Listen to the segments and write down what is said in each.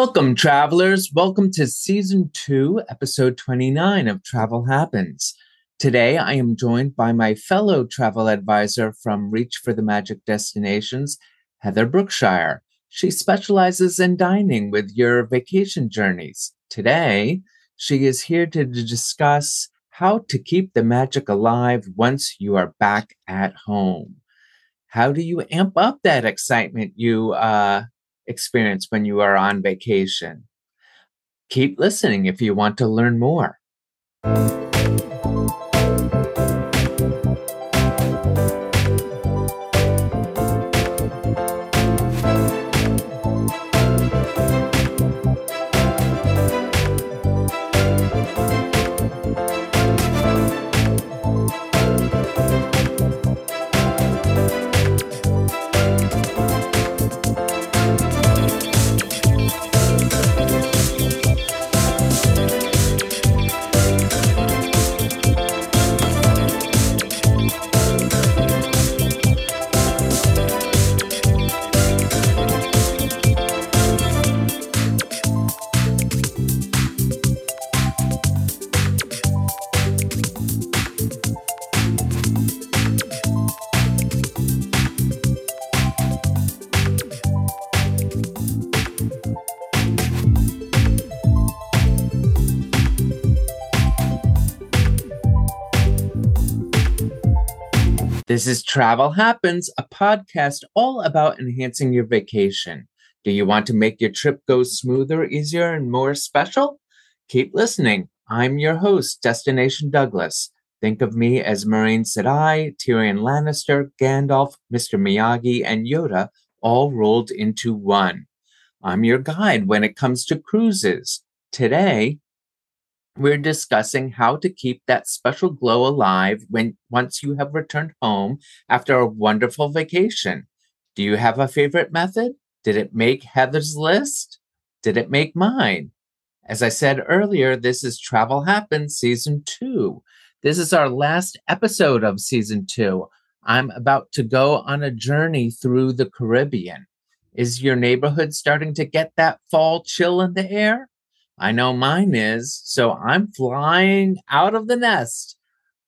Welcome, travelers. Welcome to season two, episode 29 of Travel Happens. Today, I am joined by my fellow travel advisor from Reach for the Magic Destinations, Heather Brookshire. She specializes in dining with your vacation journeys. Today, she is here to discuss how to keep the magic alive once you are back at home. How do you amp up that excitement you uh, experience when you are on vacation? Keep listening if you want to learn more. This is Travel Happens, a podcast all about enhancing your vacation. Do you want to make your trip go smoother, easier, and more special? Keep listening. I'm your host, Destination Douglas. Think of me as Moiraine Sedai, Tyrion Lannister, Gandalf, Mr. Miyagi, and Yoda all rolled into one. I'm your guide when it comes to cruises. Today, we're discussing how to keep that special glow alive when once you have returned home after a wonderful vacation. Do you have a favorite method? Did it make Heather's list? Did it make mine? As I said earlier, this is Travel Happens Season 2. This is our last episode of Season 2. I'm about to go on a journey through the Caribbean. Is your neighborhood starting to get that fall chill in the air? I know mine is. So I'm flying out of the nest.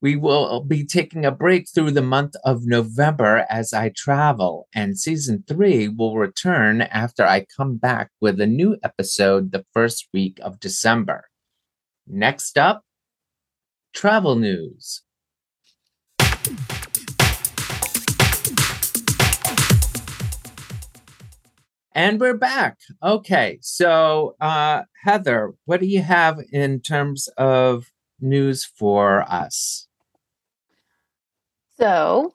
We will be taking a break through the month of November as I travel, and season three will return after I come back with a new episode the first week of December. Next up, travel news. And we're back. Okay. So, uh, Heather, what do you have in terms of news for us? So,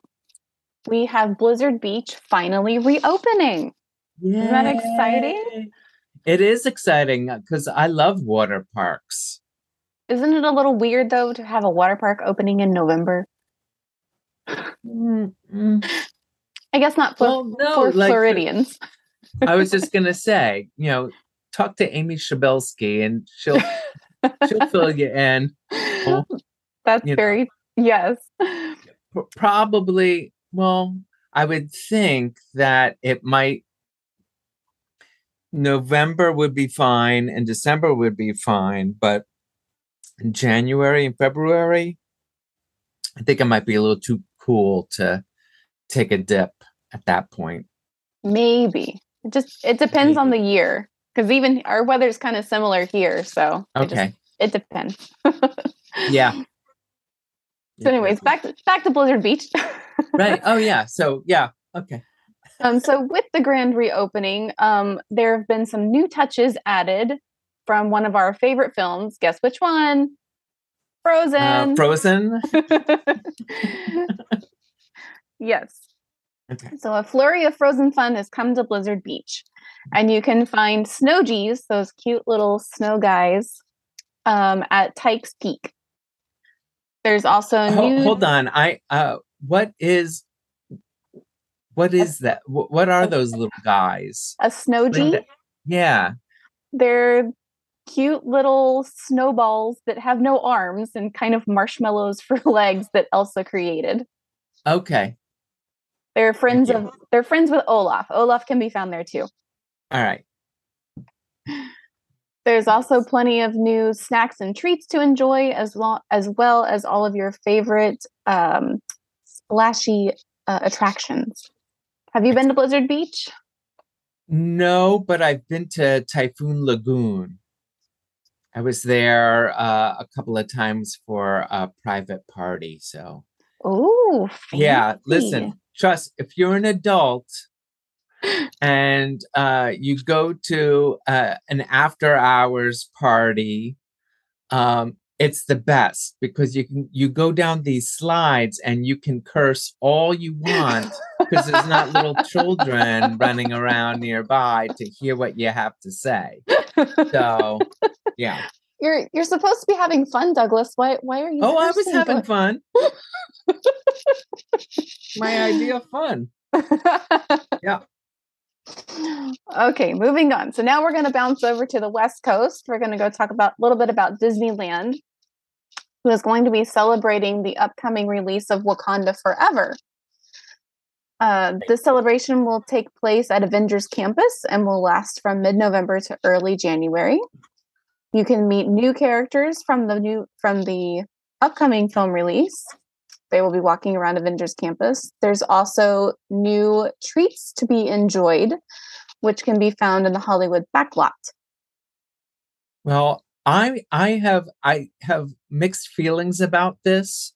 we have Blizzard Beach finally reopening. Yay. Isn't that exciting? It is exciting because I love water parks. Isn't it a little weird, though, to have a water park opening in November? Mm-hmm. I guess not for, well, no, for like Floridians. I was just gonna say, you know, talk to Amy Shabelsky and she'll she'll fill you in. That's you very know. yes. Probably, well, I would think that it might November would be fine and December would be fine, but in January and February, I think it might be a little too cool to take a dip at that point. Maybe. It just it depends on the year because even our weather is kind of similar here. So okay, it, just, it depends. yeah. So, anyways, back to, back to Blizzard Beach. right. Oh yeah. So yeah. Okay. um. So with the grand reopening, um, there have been some new touches added from one of our favorite films. Guess which one? Frozen. Uh, Frozen. yes. Okay. So a flurry of frozen fun has come to Blizzard Beach. And you can find snowgies, those cute little snow guys, um, at Tike's Peak. There's also new... hold on. I uh what is what is that? What are those little guys? A snowgie. Yeah. They're cute little snowballs that have no arms and kind of marshmallows for legs that Elsa created. Okay. They're friends of they're friends with Olaf. Olaf can be found there too. All right. There's also plenty of new snacks and treats to enjoy, as well as well as all of your favorite um, splashy uh, attractions. Have you been to Blizzard Beach? No, but I've been to Typhoon Lagoon. I was there uh, a couple of times for a private party. So, oh, yeah. Listen, trust if you're an adult and uh, you go to uh, an after hours party, um, it's the best because you can you go down these slides and you can curse all you want because there's not little children running around nearby to hear what you have to say. So, yeah. You're you're supposed to be having fun, Douglas. Why why are you? Oh, I was having fun. My idea of fun. yeah. Okay, moving on. So now we're going to bounce over to the West Coast. We're going to go talk about a little bit about Disneyland, who is going to be celebrating the upcoming release of Wakanda Forever. Uh, this celebration will take place at Avengers Campus and will last from mid-November to early January. You can meet new characters from the new from the upcoming film release. They will be walking around Avengers Campus. There's also new treats to be enjoyed, which can be found in the Hollywood backlot. Well, I I have I have mixed feelings about this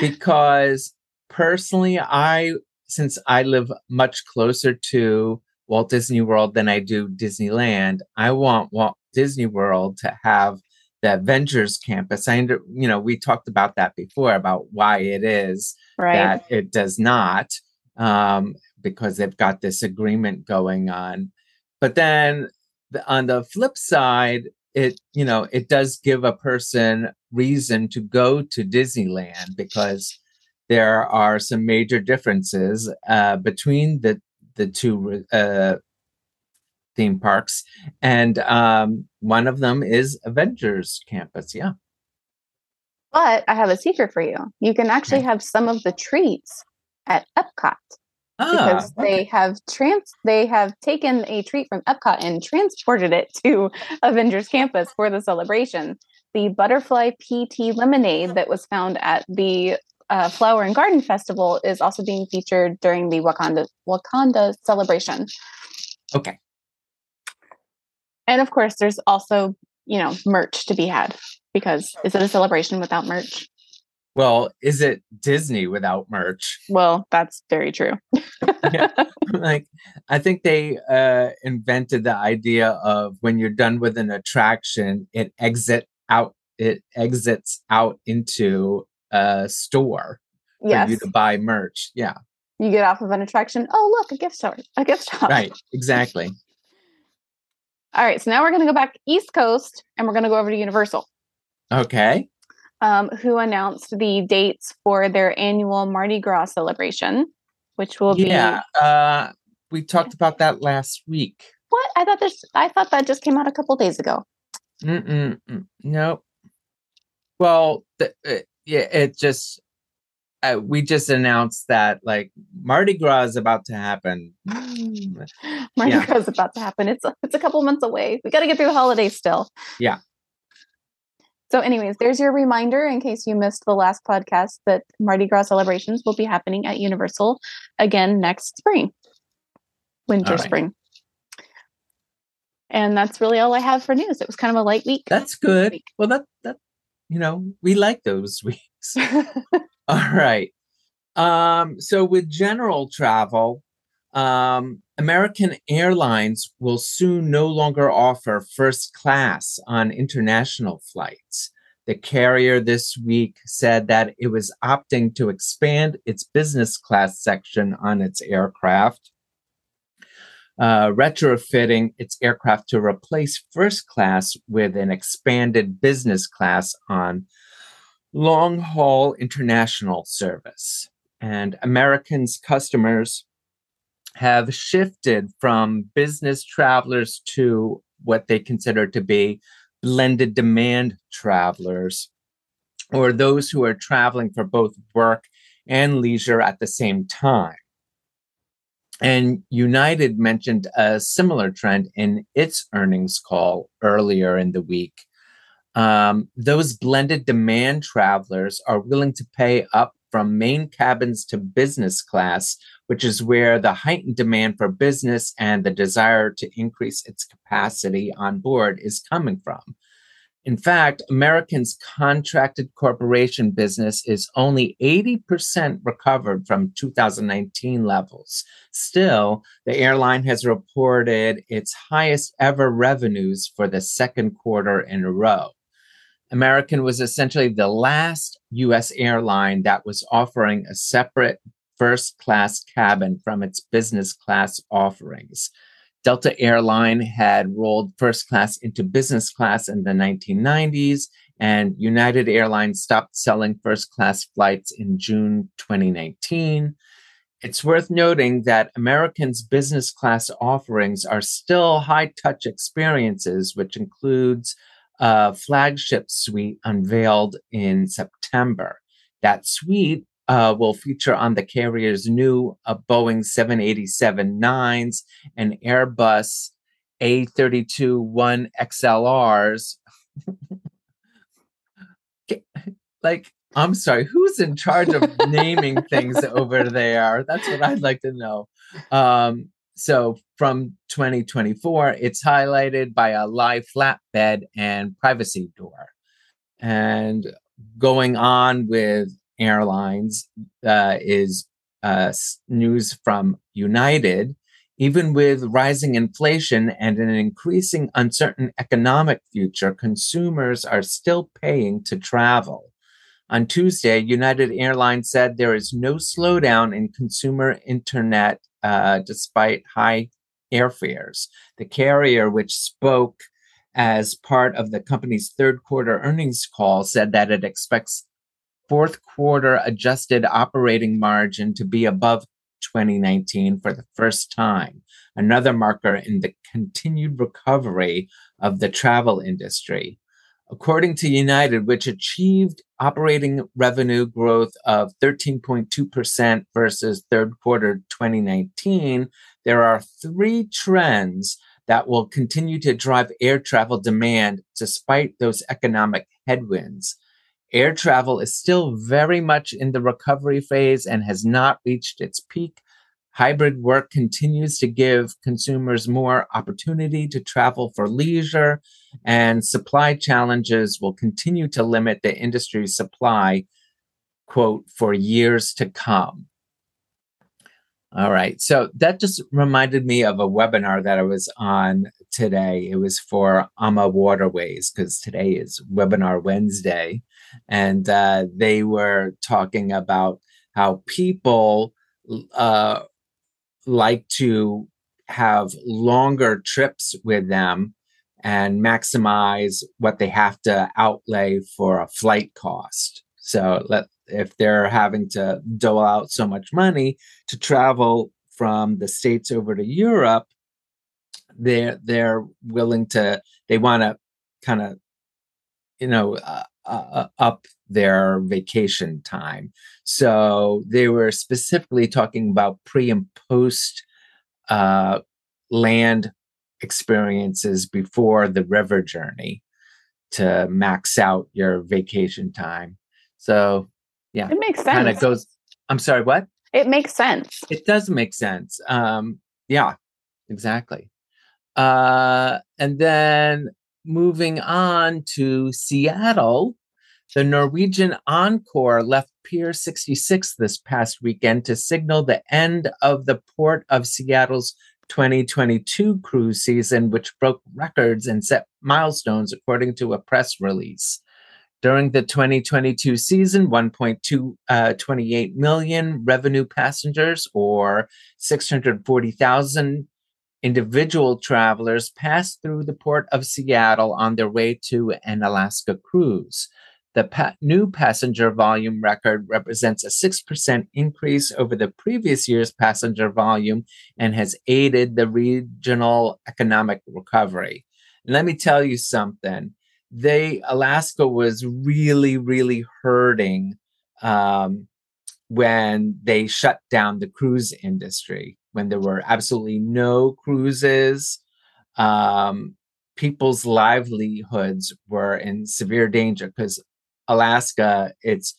because personally I since I live much closer to Walt Disney World than I do Disneyland, I want Walt Disney World to have the Avengers campus. I, you know, we talked about that before about why it is right. that it does not, um, because they've got this agreement going on. But then the, on the flip side, it you know it does give a person reason to go to Disneyland because there are some major differences uh, between the the two uh, theme parks, and um, one of them is Avengers Campus. Yeah. But I have a secret for you. You can actually have some of the treats at Epcot. Ah, because okay. they have trans they have taken a treat from Epcot and transported it to Avengers Campus for the celebration. The butterfly PT lemonade that was found at the uh, Flower and Garden Festival is also being featured during the Wakanda Wakanda celebration. Okay. And of course, there's also, you know, merch to be had because is it a celebration without merch? Well, is it Disney without merch? Well, that's very true. yeah. Like, I think they uh, invented the idea of when you're done with an attraction, it exit out. It exits out into a store yes. for you to buy merch. Yeah. You get off of an attraction. Oh, look, a gift store, a gift shop. Right. Exactly. All right, so now we're going to go back East Coast and we're going to go over to Universal. Okay. Um, who announced the dates for their annual Mardi Gras celebration, which will be. Yeah, uh, we talked about that last week. What? I thought this. I thought that just came out a couple days ago. Mm-mm, no. Well, the, uh, yeah, it just uh, we just announced that like Mardi Gras is about to happen. Mardi yeah. Gras is about to happen. It's a, it's a couple months away. We got to get through the holidays still. Yeah. So, anyways, there's your reminder in case you missed the last podcast that Mardi Gras celebrations will be happening at Universal again next spring, winter, right. spring. And that's really all I have for news. It was kind of a light week. That's good. Week. Well, that that you know we like those weeks. All right. Um, so with general travel, um, American Airlines will soon no longer offer first class on international flights. The carrier this week said that it was opting to expand its business class section on its aircraft, uh, retrofitting its aircraft to replace first class with an expanded business class on long haul international service. And Americans' customers have shifted from business travelers to what they consider to be blended demand travelers, or those who are traveling for both work and leisure at the same time. And United mentioned a similar trend in its earnings call earlier in the week. Um, those blended demand travelers are willing to pay up from main cabins to business class, which is where the heightened demand for business and the desire to increase its capacity on board is coming from. In fact, American's contracted corporation business is only 80% recovered from 2019 levels. Still, the airline has reported its highest ever revenues for the second quarter in a row. American was essentially the last US airline that was offering a separate first class cabin from its business class offerings. Delta Airline had rolled first class into business class in the 1990s, and United Airlines stopped selling first class flights in June 2019. It's worth noting that American's business class offerings are still high touch experiences, which includes a flagship suite unveiled in September. That suite uh, will feature on the carrier's new uh, Boeing 787 9s and Airbus A32 1 XLRs. like, I'm sorry, who's in charge of naming things over there? That's what I'd like to know. Um, so from 2024, it's highlighted by a live flatbed and privacy door. And going on with airlines uh, is uh, news from United. Even with rising inflation and an increasing uncertain economic future, consumers are still paying to travel. On Tuesday, United Airlines said there is no slowdown in consumer internet uh, despite high airfares. The carrier, which spoke as part of the company's third quarter earnings call, said that it expects fourth quarter adjusted operating margin to be above 2019 for the first time, another marker in the continued recovery of the travel industry. According to United, which achieved operating revenue growth of 13.2% versus third quarter 2019, there are three trends that will continue to drive air travel demand despite those economic headwinds. Air travel is still very much in the recovery phase and has not reached its peak. Hybrid work continues to give consumers more opportunity to travel for leisure, and supply challenges will continue to limit the industry's supply, quote, for years to come. All right. So that just reminded me of a webinar that I was on today. It was for AmaWaterways because today is Webinar Wednesday. And uh, they were talking about how people uh, like to have longer trips with them and maximize what they have to outlay for a flight cost. So let, if they're having to dole out so much money to travel from the states over to Europe, they're they're willing to they want to kind of you know uh, uh, uh, up their vacation time. So they were specifically talking about pre and post uh, land experiences before the river journey to max out your vacation time. So yeah, it makes sense. Kind of goes. I'm sorry, what? It makes sense. It does make sense. Um, yeah, exactly. Uh, and then moving on to Seattle, the Norwegian Encore left Pier 66 this past weekend to signal the end of the Port of Seattle's 2022 cruise season, which broke records and set milestones, according to a press release. During the 2022 season, 1.228 uh, million revenue passengers, or 640,000 individual travelers, passed through the port of Seattle on their way to an Alaska cruise. The pa- new passenger volume record represents a 6% increase over the previous year's passenger volume and has aided the regional economic recovery. Let me tell you something they Alaska was really, really hurting um, when they shut down the cruise industry. When there were absolutely no cruises. Um, people's livelihoods were in severe danger because Alaska, it's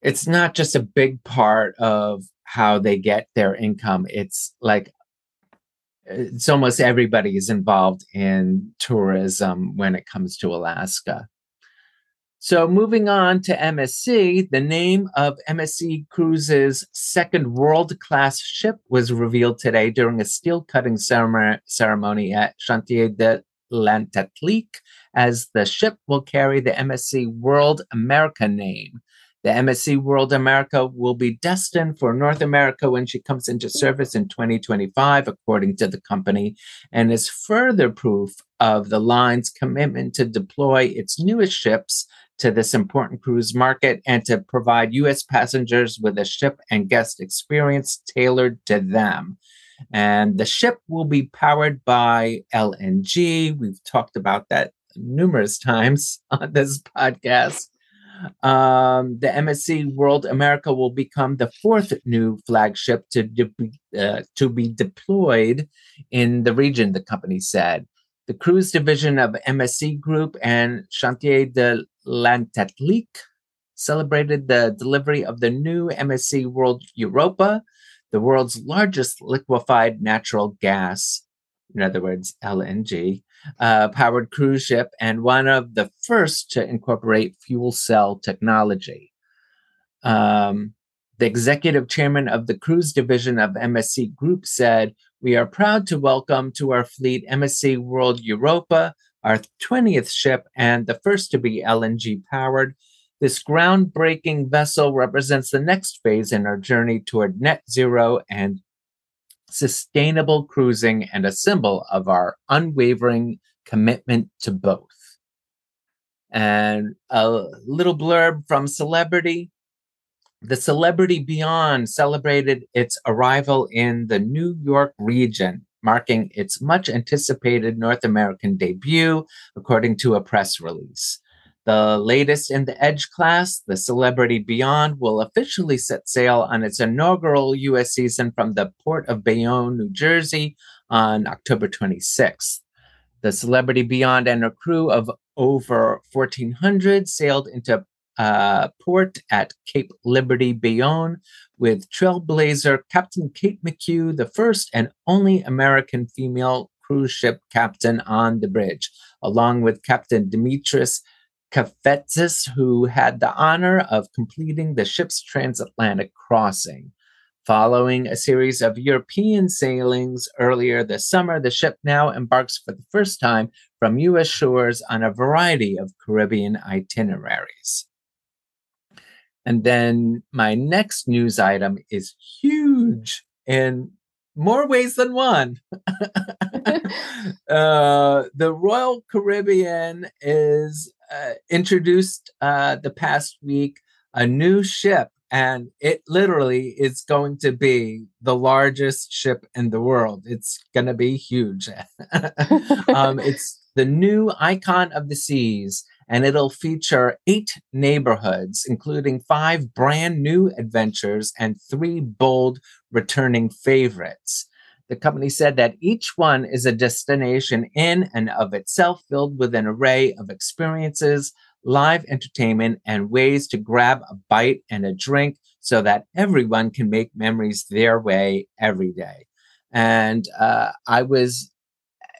it's not just a big part of how they get their income. It's like it's almost everybody is involved in tourism when it comes to Alaska. So, moving on to MSC, the name of MSC Cruises' second world class ship was revealed today during a steel cutting ceremony at Chantiers de l'Atlantique, as the ship will carry the MSC World America name. The MSC World America will be destined for North America when she comes into service in 2025, according to the company, and is further proof of the line's commitment to deploy its newest ships to this important cruise market and to provide U.S. passengers with a ship and guest experience tailored to them. And the ship will be powered by LNG. We've talked about that numerous times on this podcast. Um, the MSC World America will become the fourth new flagship to, de- uh, to be deployed in the region, the company said. The cruise division of MSC Group and Chantiers de l'Atlantique celebrated the delivery of the new MSC World Europa, the world's largest liquefied natural gas, in other words, LNG, uh, powered cruise ship and one of the first to incorporate fuel cell technology. Um, the executive chairman of the cruise division of MSC Group said, We are proud to welcome to our fleet MSC World Europa, our 20th ship and the first to be LNG powered. This groundbreaking vessel represents the next phase in our journey toward net zero and sustainable cruising and a symbol of our unwavering commitment to both. And a little blurb from Celebrity. The Celebrity Beyond celebrated its arrival in the New York region, marking its much anticipated North American debut, according to a press release. The latest in the Edge class, the Celebrity Beyond, will officially set sail on its inaugural U.S. season from the port of Bayonne, New Jersey on October 26th. The Celebrity Beyond and a crew of over 1,400 sailed into uh, port at Cape Liberty, Bayonne, with trailblazer Captain Kate McHugh, the first and only American female cruise ship captain on the bridge, along with Captain Demetrius Kafetzis, who had the honor of completing the ship's transatlantic crossing. Following a series of European sailings earlier this summer, the ship now embarks for the first time from U.S. shores on a variety of Caribbean itineraries. And then my next news item is huge in more ways than one. uh, the Royal Caribbean is uh, introduced uh, the past week a new ship, and it literally is going to be the largest ship in the world. It's going to be huge. um, it's the new icon of the seas, and it'll feature eight neighborhoods, including five brand new adventures and three bold returning favorites. The company said that each one is a destination in and of itself, filled with an array of experiences, live entertainment, and ways to grab a bite and a drink so that everyone can make memories their way every day. And uh, I was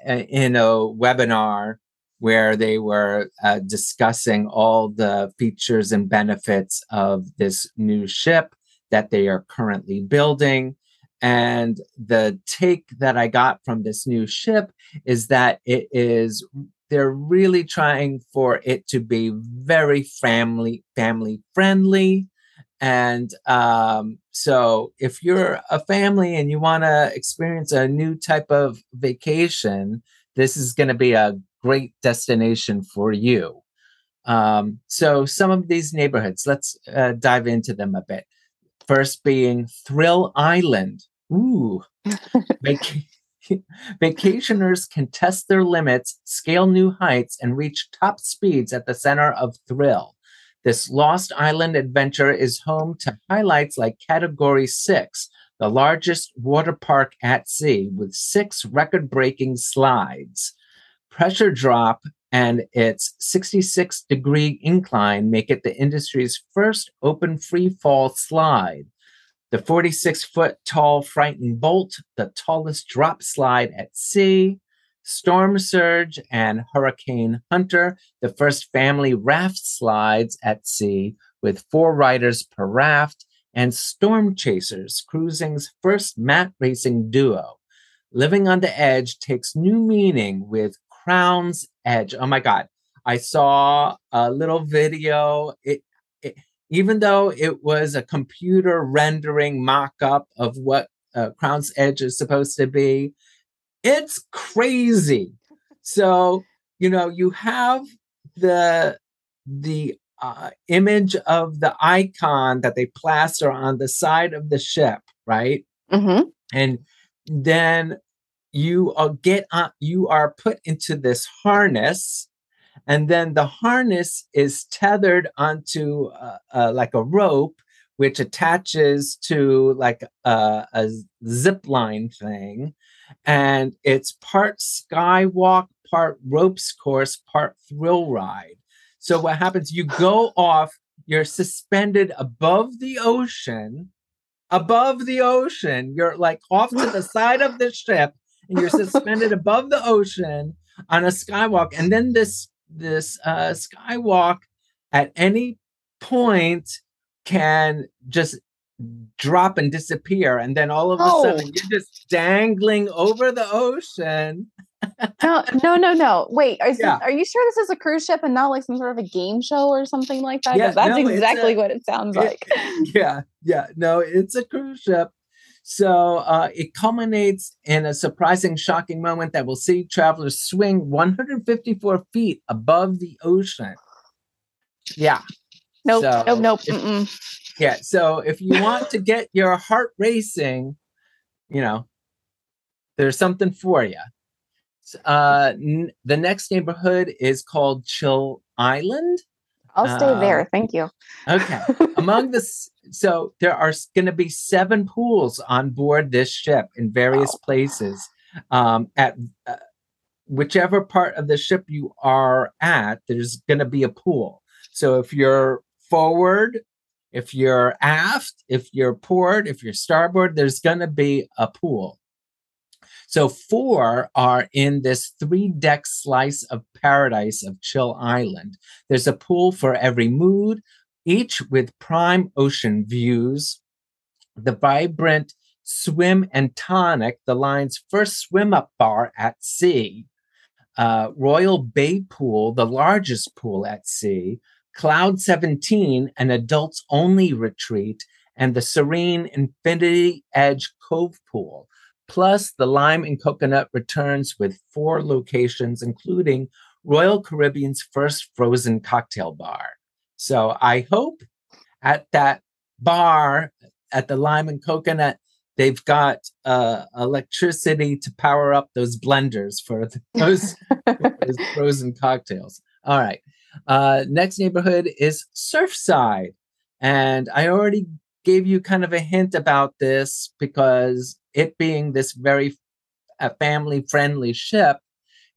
uh, in a webinar where they were uh, discussing all the features and benefits of this new ship that they are currently building. And the take that I got from this new ship is that it is they're really trying for it to be very family family friendly and um, so if you're a family and you want to experience a new type of vacation this is going to be a great destination for you um, so some of these neighborhoods let's uh, dive into them a bit First being Thrill Island. Ooh. Vac- vacationers can test their limits, scale new heights, and reach top speeds at the center of Thrill. This Lost Island adventure is home to highlights like Category 6, the largest water park at sea with six record breaking slides. Pressure drop and its 66 degree incline make it the industry's first open free fall slide. The 46 foot tall Frightening Bolt, the tallest drop slide at sea. Storm Surge and Hurricane Hunter, the first family raft slides at sea with four riders per raft, and Storm Chasers, cruising's first mat racing duo. Living on the Edge takes new meaning with Crown's Edge. Oh my God. I saw a little video. It, it even though it was a computer rendering mock up of what uh, Crown's Edge is supposed to be, it's crazy. So, you know, you have the the uh, image of the icon that they plaster on the side of the ship, right? Mm-hmm. And then you uh, get on, you are put into this harness, and then the harness is tethered onto uh, uh, like a rope, which attaches to like a, a zip line thing, and it's part skywalk, part ropes course, part thrill ride. So what happens? You go off. You're suspended above the ocean above the ocean. You're like off to the side of the ship, and you're suspended above the ocean on a skywalk. And then this this uh skywalk at any point can just drop and disappear. And then all of a oh. sudden you're just dangling over the ocean. No no no no. Wait are, yeah. are you sure this is a cruise ship and not like some sort of a game show or something like that? Yeah, that's no, exactly a, what it sounds it, like. Yeah yeah. No it's a cruise ship so uh, it culminates in a surprising, shocking moment that will see travelers swing 154 feet above the ocean. Yeah. Nope. So nope. Nope. If, yeah. So if you want to get your heart racing, you know, there's something for you. Uh, n- the next neighborhood is called Chill Island. I'll stay uh, there. Thank you. Okay. Among the so there are going to be seven pools on board this ship in various places. Um, at uh, whichever part of the ship you are at, there's going to be a pool. So if you're forward, if you're aft, if you're port, if you're starboard, there's going to be a pool. So four are in this three deck slice of paradise of Chill Island. There's a pool for every mood, each with prime ocean views. The vibrant swim and tonic, the line's first swim up bar at sea. Uh, Royal Bay Pool, the largest pool at sea. Cloud 17, an adults only retreat. And the serene Infinity Edge Cove Pool, Plus, the Lime and Coconut returns with four locations, including Royal Caribbean's first frozen cocktail bar. So I hope at that bar at the Lime and Coconut, they've got uh, electricity to power up those blenders for those, those, frozen cocktails. All right. Uh, next neighborhood is Surfside. And I already gave you kind of a hint about this because it being this very uh, family friendly ship,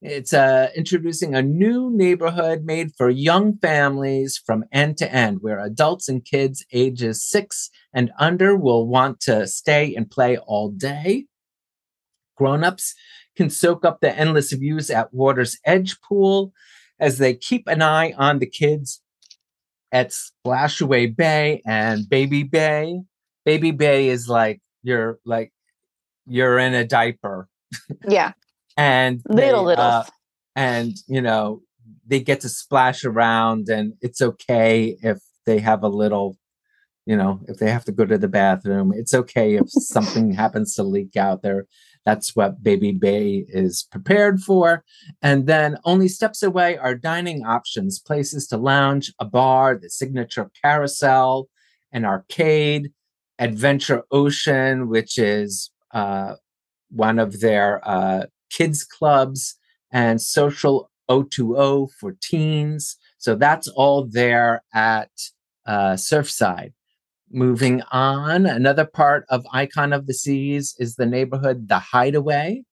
it's uh, introducing a new neighborhood made for young families from end to end, where adults and kids ages six and under will want to stay and play all day. Grown-ups can soak up the endless views at Water's Edge Pool as they keep an eye on the kids at Splashaway Bay and Baby Bay. Baby Bay is like you're like you're in a diaper. Yeah. and little little. Uh, and you know they get to splash around, and it's okay if they have a little. You know, if they have to go to the bathroom, it's okay if something happens to leak out there. That's what Baby Bay is prepared for. And then only steps away are dining options, places to lounge, a bar, the signature carousel, an arcade, Adventure Ocean, which is uh, one of their uh, kids clubs and social O2O for teens. So that's all there at uh, Surfside. Moving on, another part of Icon of the Seas is the neighborhood The Hideaway.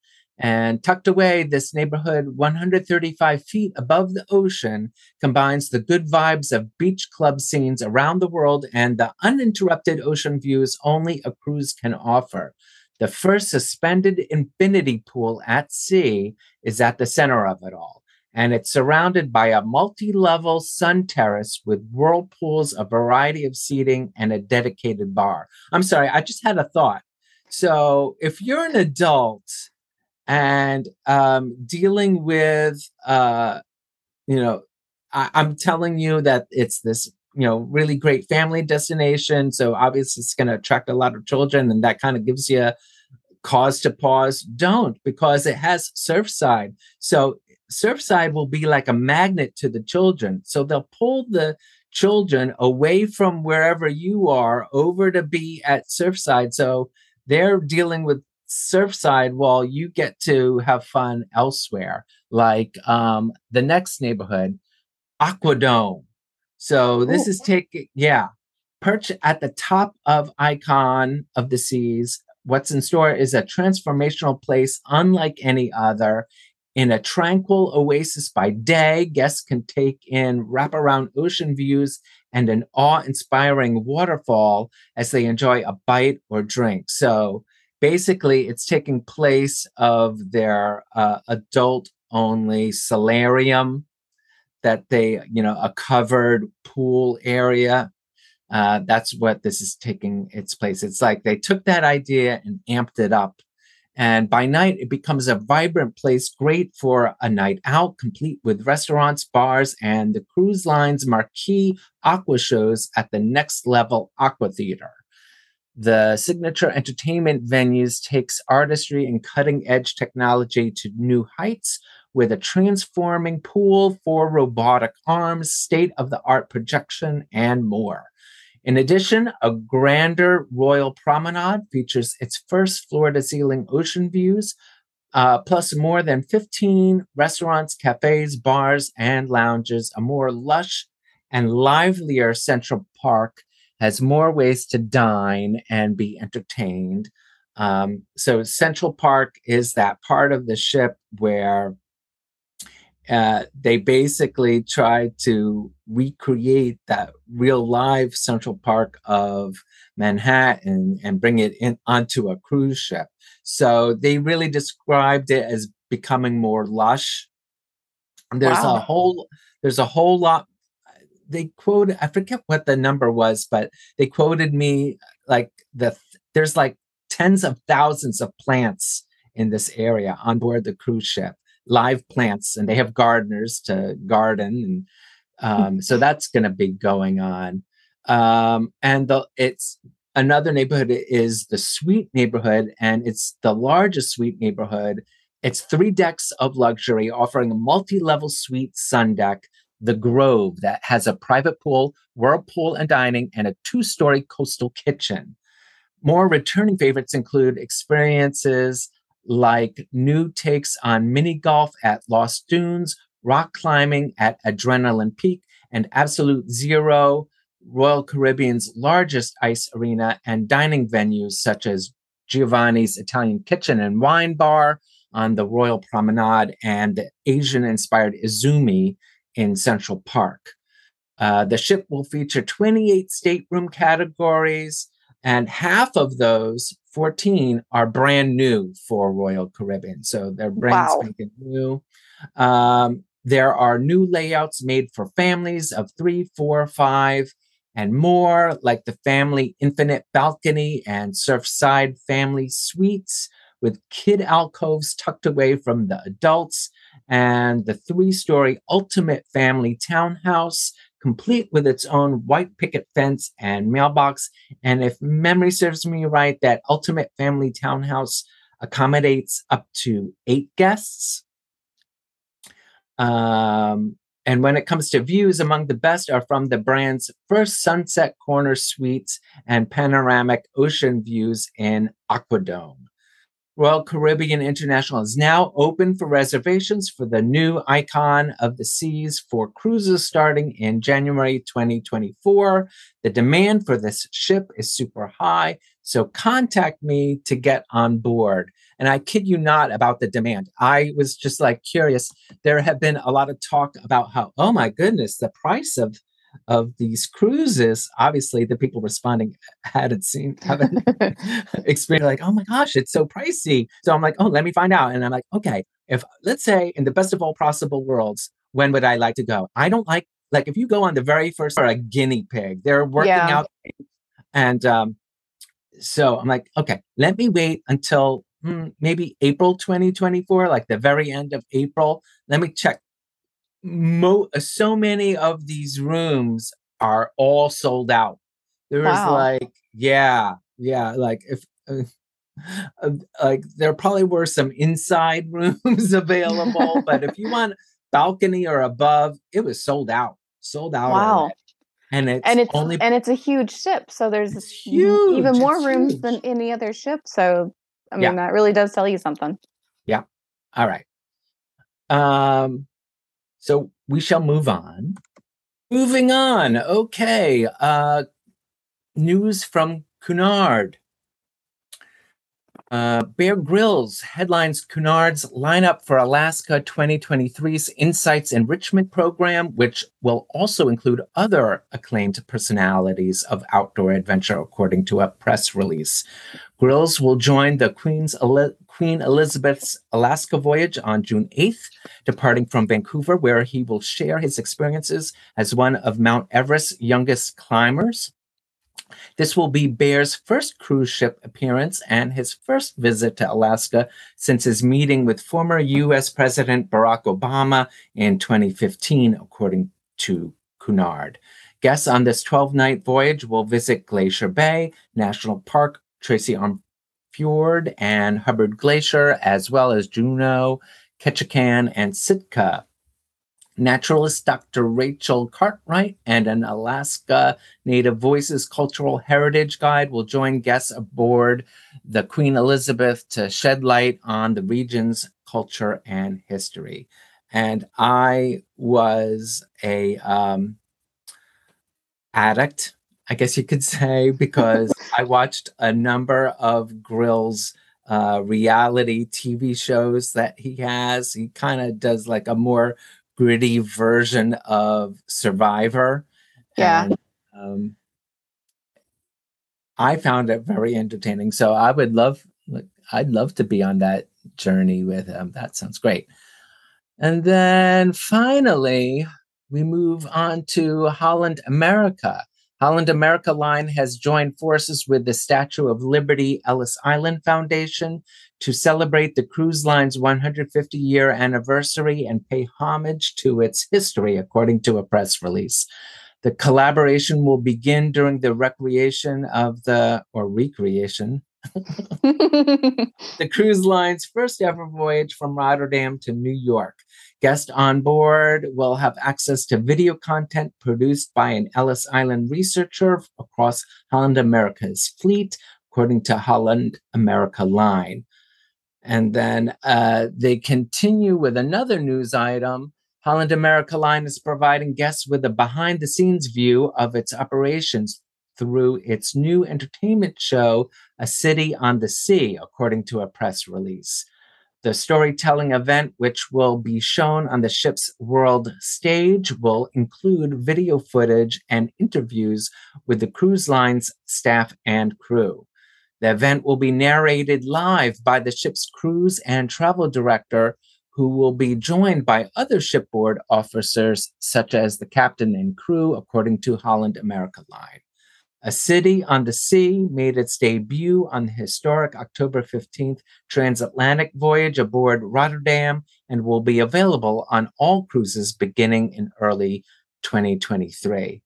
And tucked away, this neighborhood, 135 feet above the ocean, combines the good vibes of beach club scenes around the world and the uninterrupted ocean views only a cruise can offer. The first suspended infinity pool at sea is at the center of it all, and it's surrounded by a multi level sun terrace with whirlpools, a variety of seating, and a dedicated bar. I'm sorry, I just had a thought. So if you're an adult, and um, dealing with uh, you know I, i'm telling you that it's this you know really great family destination so obviously it's going to attract a lot of children and that kind of gives you cause to pause don't because it has surfside so surfside will be like a magnet to the children so they'll pull the children away from wherever you are over to be at surfside so they're dealing with Surfside, while you get to have fun elsewhere, like um, the next neighborhood, Aquadome. So this Ooh. is taking, yeah, perch at the top of Icon of the Seas. What's in store is a transformational place unlike any other. In a tranquil oasis by day, guests can take in wraparound ocean views and an awe inspiring waterfall as they enjoy a bite or drink. So, basically it's taking place of their uh, adult only solarium that they you know a covered pool area uh, that's what this is taking its place. It's like they took that idea and amped it up. And by night it becomes a vibrant place great for a night out complete with restaurants bars and the cruise line's marquee aqua shows at the next level aqua theater. The signature entertainment venues takes artistry and cutting edge technology to new heights with a transforming pool for robotic arms, state of the art projection, and more. In addition, a grander Royal Promenade features its first floor to ceiling ocean views, uh, plus more than 15 restaurants, cafes, bars, and lounges, a more lush and livelier Central Park has more ways to dine and be entertained. Um, so Central Park is that part of the ship where uh, they basically tried to recreate that real live Central Park of Manhattan and bring it in onto a cruise ship. So they really described it as becoming more lush. There's wow. a whole there's a whole lot they quoted I forget what the number was, but they quoted me like the there's like tens of thousands of plants in this area on board the cruise ship, live plants, and they have gardeners to garden, and um, so that's going to be going on. Um, and the, it's another neighborhood is the Suite neighborhood, and it's the largest Suite neighborhood. It's three decks of luxury, offering a multi-level suite sun deck the Grove that has a private pool, whirlpool and dining, and a two story coastal kitchen. More returning favorites include experiences like new takes on mini golf at Lost Dunes, rock climbing at Adrenaline Peak, and Absolute Zero, Royal Caribbean's largest ice arena, and dining venues such as Giovanni's Italian Kitchen and Wine Bar on the Royal Promenade and the Asian inspired Izumi in Central Park. Uh, the ship will feature 28 stateroom categories, and half of those 14 are brand new for Royal Caribbean. So they're brand wow. spanking new. Um, there are new layouts made for families of three, four, five, and more, like the family infinite balcony and surfside family suites with kid alcoves tucked away from the adults and the three story ultimate family townhouse, complete with its own white picket fence and mailbox. And if memory serves me right, that ultimate family townhouse accommodates up to eight guests. Um, and when it comes to views, among the best are from the brand's first sunset corner suites and panoramic ocean views in Aquadome. Royal Caribbean International is now open for reservations for the new Icon of the Seas for cruises starting in January 2024. The demand for this ship is super high, so contact me to get on board. And I kid you not about the demand. I was just like curious. There have been a lot of talk about how, oh my goodness, the price of of these cruises, obviously the people responding hadn't seen, haven't experienced like, oh my gosh, it's so pricey. So I'm like, oh, let me find out. And I'm like, okay, if let's say in the best of all possible worlds, when would I like to go? I don't like like if you go on the very first or a guinea pig, they're working yeah. out and um so I'm like, okay, let me wait until hmm, maybe April 2024, like the very end of April. Let me check mo- so many of these rooms are all sold out. There was wow. like, yeah, yeah, like if. Uh, uh, like there probably were some inside rooms available, but if you want balcony or above, it was sold out, sold out. Wow. And it's and it's only and it's a huge ship, so there's huge, even more rooms huge. than any other ship. So I mean, yeah. that really does tell you something. Yeah. All right. Um. So we shall move on. Moving on. Okay. Uh, news from Cunard. Uh, Bear Grylls headlines Cunard's lineup for Alaska 2023's Insights Enrichment Program, which will also include other acclaimed personalities of outdoor adventure, according to a press release. Grylls will join the Queen's Queen Elizabeth's Alaska voyage on June 8th, departing from Vancouver, where he will share his experiences as one of Mount Everest's youngest climbers. This will be Bear's first cruise ship appearance and his first visit to Alaska since his meeting with former U.S. President Barack Obama in 2015, according to Cunard. Guests on this 12 night voyage will visit Glacier Bay National Park, Tracy Arm Fjord and Hubbard Glacier, as well as Juneau, Ketchikan, and Sitka. Naturalist Dr. Rachel Cartwright and an Alaska Native Voices Cultural Heritage Guide will join guests aboard the Queen Elizabeth to shed light on the region's culture and history. And I was a um, addict I guess you could say, because I watched a number of Grylls' uh, reality TV shows that he has. He kind of does like a more gritty version of Survivor. Yeah. And, um, I found it very entertaining. So I would love, I'd love to be on that journey with him. That sounds great. And then finally, we move on to Holland America. Holland America Line has joined forces with the Statue of Liberty Ellis Island Foundation to celebrate the cruise line's 150 year anniversary and pay homage to its history, according to a press release. The collaboration will begin during the recreation of the, or recreation, the cruise line's first ever voyage from Rotterdam to New York. Guests on board will have access to video content produced by an Ellis Island researcher across Holland America's fleet, according to Holland America Line. And then uh, they continue with another news item. Holland America Line is providing guests with a behind the scenes view of its operations through its new entertainment show, A City on the Sea, according to a press release. The storytelling event, which will be shown on the ship's world stage, will include video footage and interviews with the cruise line's staff and crew. The event will be narrated live by the ship's cruise and travel director, who will be joined by other shipboard officers, such as the captain and crew, according to Holland America Line. A City on the Sea made its debut on the historic October 15th transatlantic voyage aboard Rotterdam and will be available on all cruises beginning in early 2023.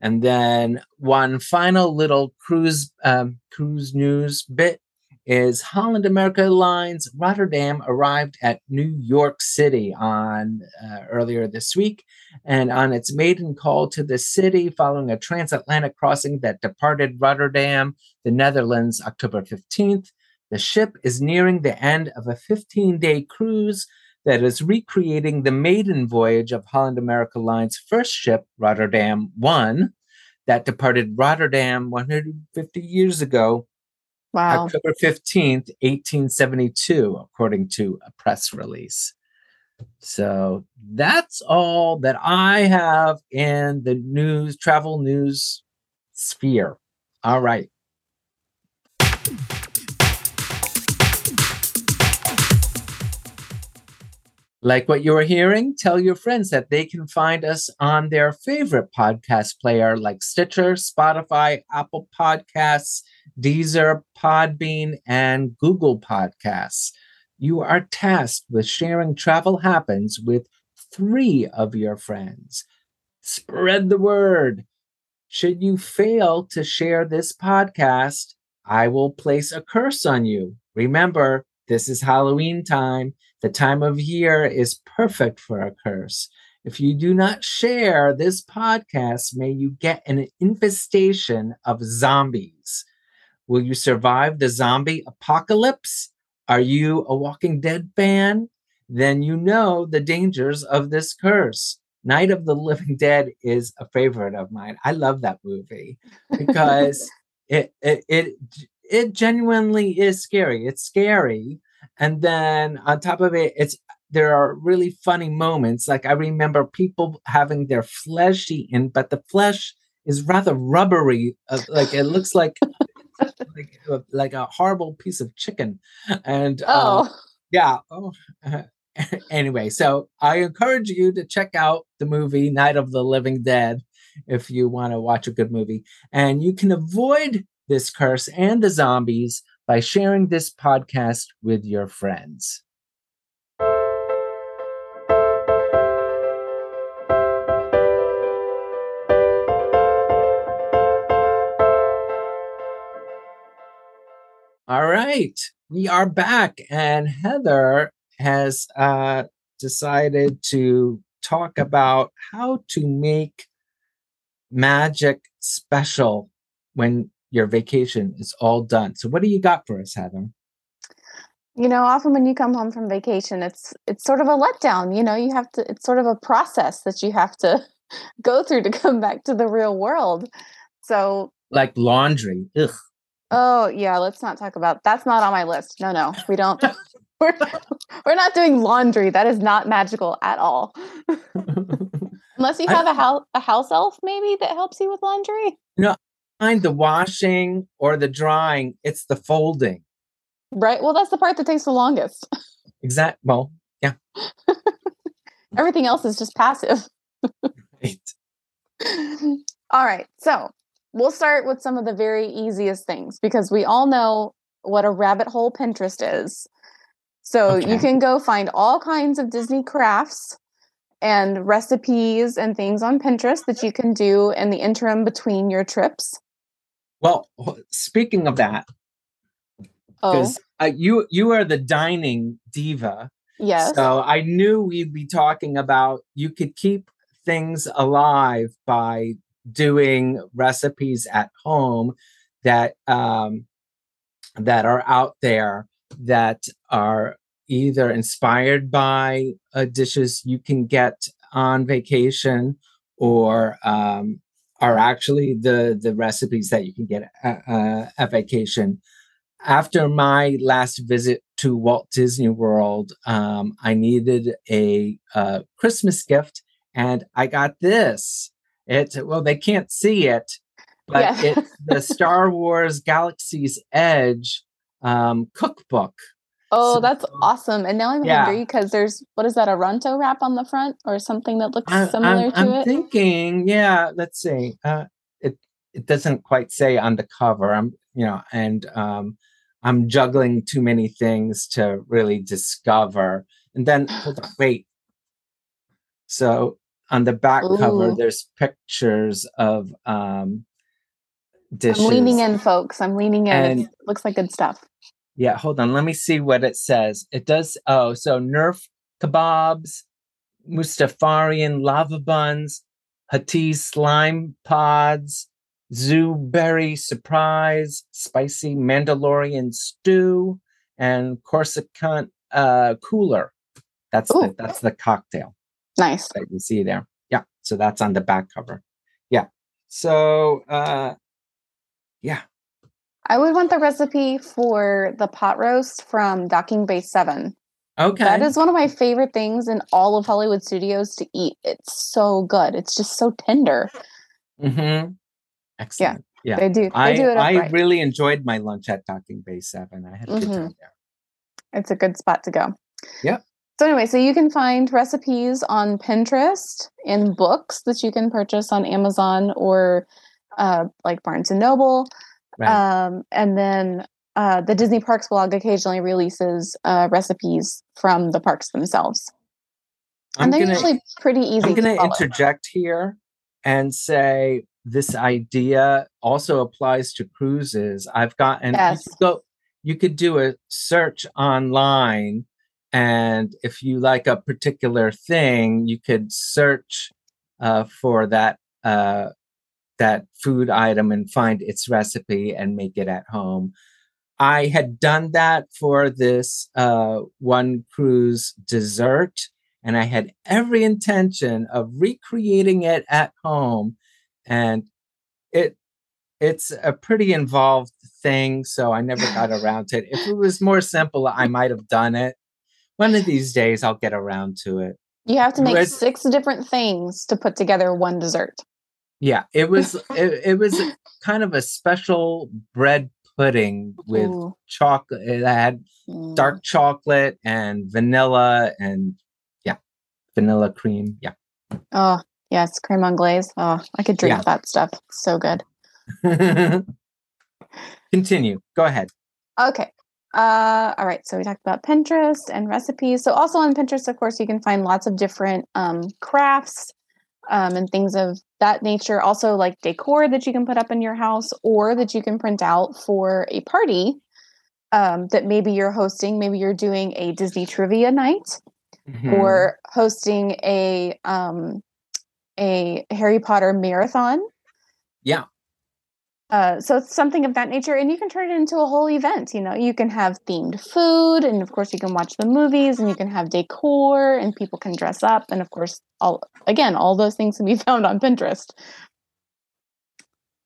And then one final little cruise um, cruise news bit is Holland America Lines Rotterdam arrived at New York City on uh, earlier this week, and on its maiden call to the city following a transatlantic crossing that departed Rotterdam, the Netherlands, October 15th. The ship is nearing the end of a 15 day cruise that is recreating the maiden voyage of Holland America Line's first ship, Rotterdam 1, that departed Rotterdam 150 years ago, wow. October 15th, 1872, according to a press release. So that's all that I have in the news, travel news sphere. All right. Like what you are hearing, tell your friends that they can find us on their favorite podcast player like Stitcher, Spotify, Apple Podcasts, Deezer, Podbean, and Google Podcasts. You are tasked with sharing Travel Happens with three of your friends. Spread the word. Should you fail to share this podcast, I will place a curse on you. Remember, this is Halloween time. The time of year is perfect for a curse. If you do not share this podcast, may you get an infestation of zombies. Will you survive the zombie apocalypse? Are you a Walking Dead fan? Then you know the dangers of this curse. Night of the Living Dead is a favorite of mine. I love that movie because it, it it it genuinely is scary. It's scary. And then on top of it, it's there are really funny moments. Like I remember people having their flesh eaten, but the flesh is rather rubbery. Uh, like it looks like like, uh, like a horrible piece of chicken. And uh, oh. yeah. Oh. anyway, so I encourage you to check out the movie Night of the Living Dead if you want to watch a good movie. And you can avoid this curse and the zombies by sharing this podcast with your friends. All right, we are back, and Heather has uh, decided to talk about how to make magic special when your vacation is all done. So what do you got for us, Heather? You know, often when you come home from vacation, it's it's sort of a letdown. You know, you have to it's sort of a process that you have to go through to come back to the real world. So like laundry. Ugh. Oh yeah, let's not talk about that's not on my list. No, no. We don't we're, we're not doing laundry. That is not magical at all. Unless you have I, a house a house elf maybe that helps you with laundry. No, mind the washing or the drying, it's the folding. Right. Well, that's the part that takes the longest. Exact. Well, yeah. Everything else is just passive. right. All right. So we'll start with some of the very easiest things because we all know what a rabbit hole Pinterest is. So okay. you can go find all kinds of Disney crafts and recipes and things on Pinterest that you can do in the interim between your trips. Well, speaking of that, because oh. uh, you you are the dining diva. Yes. So I knew we'd be talking about you could keep things alive by doing recipes at home that um, that are out there that are either inspired by uh, dishes you can get on vacation or um, are actually the the recipes that you can get at, uh, at vacation. After my last visit to Walt Disney World, um, I needed a uh, Christmas gift, and I got this. It's well, they can't see it, but yeah. it's the Star Wars Galaxy's Edge um, cookbook. Oh, so, that's awesome! And now I'm yeah. hungry because there's what is that a Ronto wrap on the front or something that looks I, similar I'm, to I'm it? I'm thinking, yeah. Let's see. Uh, it it doesn't quite say on the cover. I'm you know, and um, I'm juggling too many things to really discover. And then hold on, wait. So on the back Ooh. cover, there's pictures of um, dishes. I'm leaning in, folks. I'm leaning in. And, it looks like good stuff. Yeah, hold on. Let me see what it says. It does. Oh, so Nerf kebabs, Mustafarian lava buns, Hatties slime pods, Zooberry Surprise, Spicy Mandalorian Stew, and Coruscant uh, Cooler. That's the, that's the cocktail. Nice. That you see there. Yeah. So that's on the back cover. Yeah. So uh yeah. I would want the recipe for the pot roast from Docking Bay 7. Okay. That is one of my favorite things in all of Hollywood studios to eat. It's so good. It's just so tender. Mm-hmm. Excellent. Yeah. yeah. They do. They I, do it I really enjoyed my lunch at Docking Bay 7. I had a good Mhm. time there. It's a good spot to go. Yep. So anyway, so you can find recipes on Pinterest in books that you can purchase on Amazon or uh, like Barnes and Noble. Right. Um, and then uh, the Disney Parks blog occasionally releases uh, recipes from the parks themselves, I'm and they're gonna, usually pretty easy. I'm going to interject here and say this idea also applies to cruises. I've gotten Yes. you go you could do a search online and if you like a particular thing, you could search uh, for that uh, that food item and find its recipe and make it at home. I had done that for this uh, one cruise dessert, and I had every intention of recreating it at home. And it it's a pretty involved thing, so I never got around to it. If it was more simple, I might have done it. One of these days, I'll get around to it. You have to make Whereas- six different things to put together one dessert. Yeah, it was it, it was kind of a special bread pudding with Ooh. chocolate. It had Mm. dark chocolate and vanilla and yeah, vanilla cream. Yeah. Oh, yes, creme anglaise. Oh, I could drink Yeah. that stuff. So good. Continue. Go ahead. Okay. Uh, all right. So we talked about Pinterest and recipes. So also on Pinterest, of course, you can find lots of different um, crafts um, and things of that nature. Also, like decor that you can put up in your house or that you can print out for a party um, that maybe you're hosting. Maybe you're doing a Disney trivia night Mhm. or hosting a um, a Harry Potter marathon. yeah. Uh, so it's something of that nature, and you can turn it into a whole event. You know, you can have themed food, and of course, you can watch the movies, and you can have decor, and people can dress up, and of course, all again, all those things can be found on Pinterest.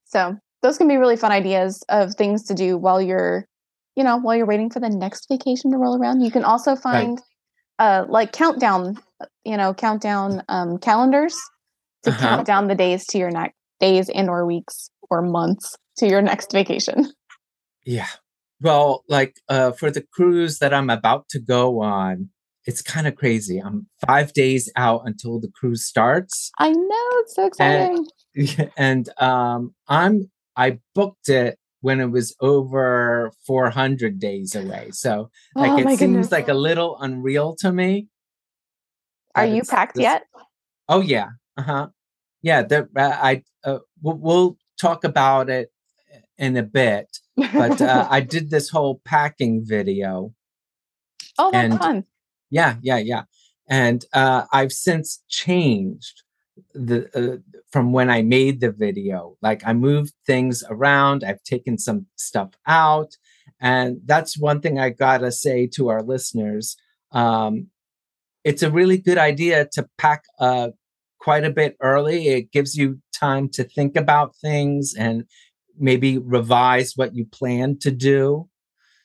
So those can be really fun ideas of things to do while you're, you know, while you're waiting for the next vacation to roll around. You can also find, uh, like countdown, you know, countdown um, calendars to Uh-huh. count down the days to your next days and or weeks or months to your next vacation. Yeah. Well, like uh, for the cruise that I'm about to go on, it's kind of crazy. I'm five days out until the cruise starts. I know it's so exciting. and um i'm i booked it when it was over 400 days away so like oh it seems goodness. like a little unreal to me Are you packed this- yet? oh yeah uh-huh yeah the, uh, i uh, we'll, we'll talk about it in a bit but uh, i did this whole packing video oh, that's and- fun. yeah yeah yeah and uh i've since changed the uh, from when i made the video like i moved things around i've taken some stuff out and that's one thing i gotta say to our listeners um it's a really good idea to pack uh quite a bit early it gives you time to think about things and maybe revise what you plan to do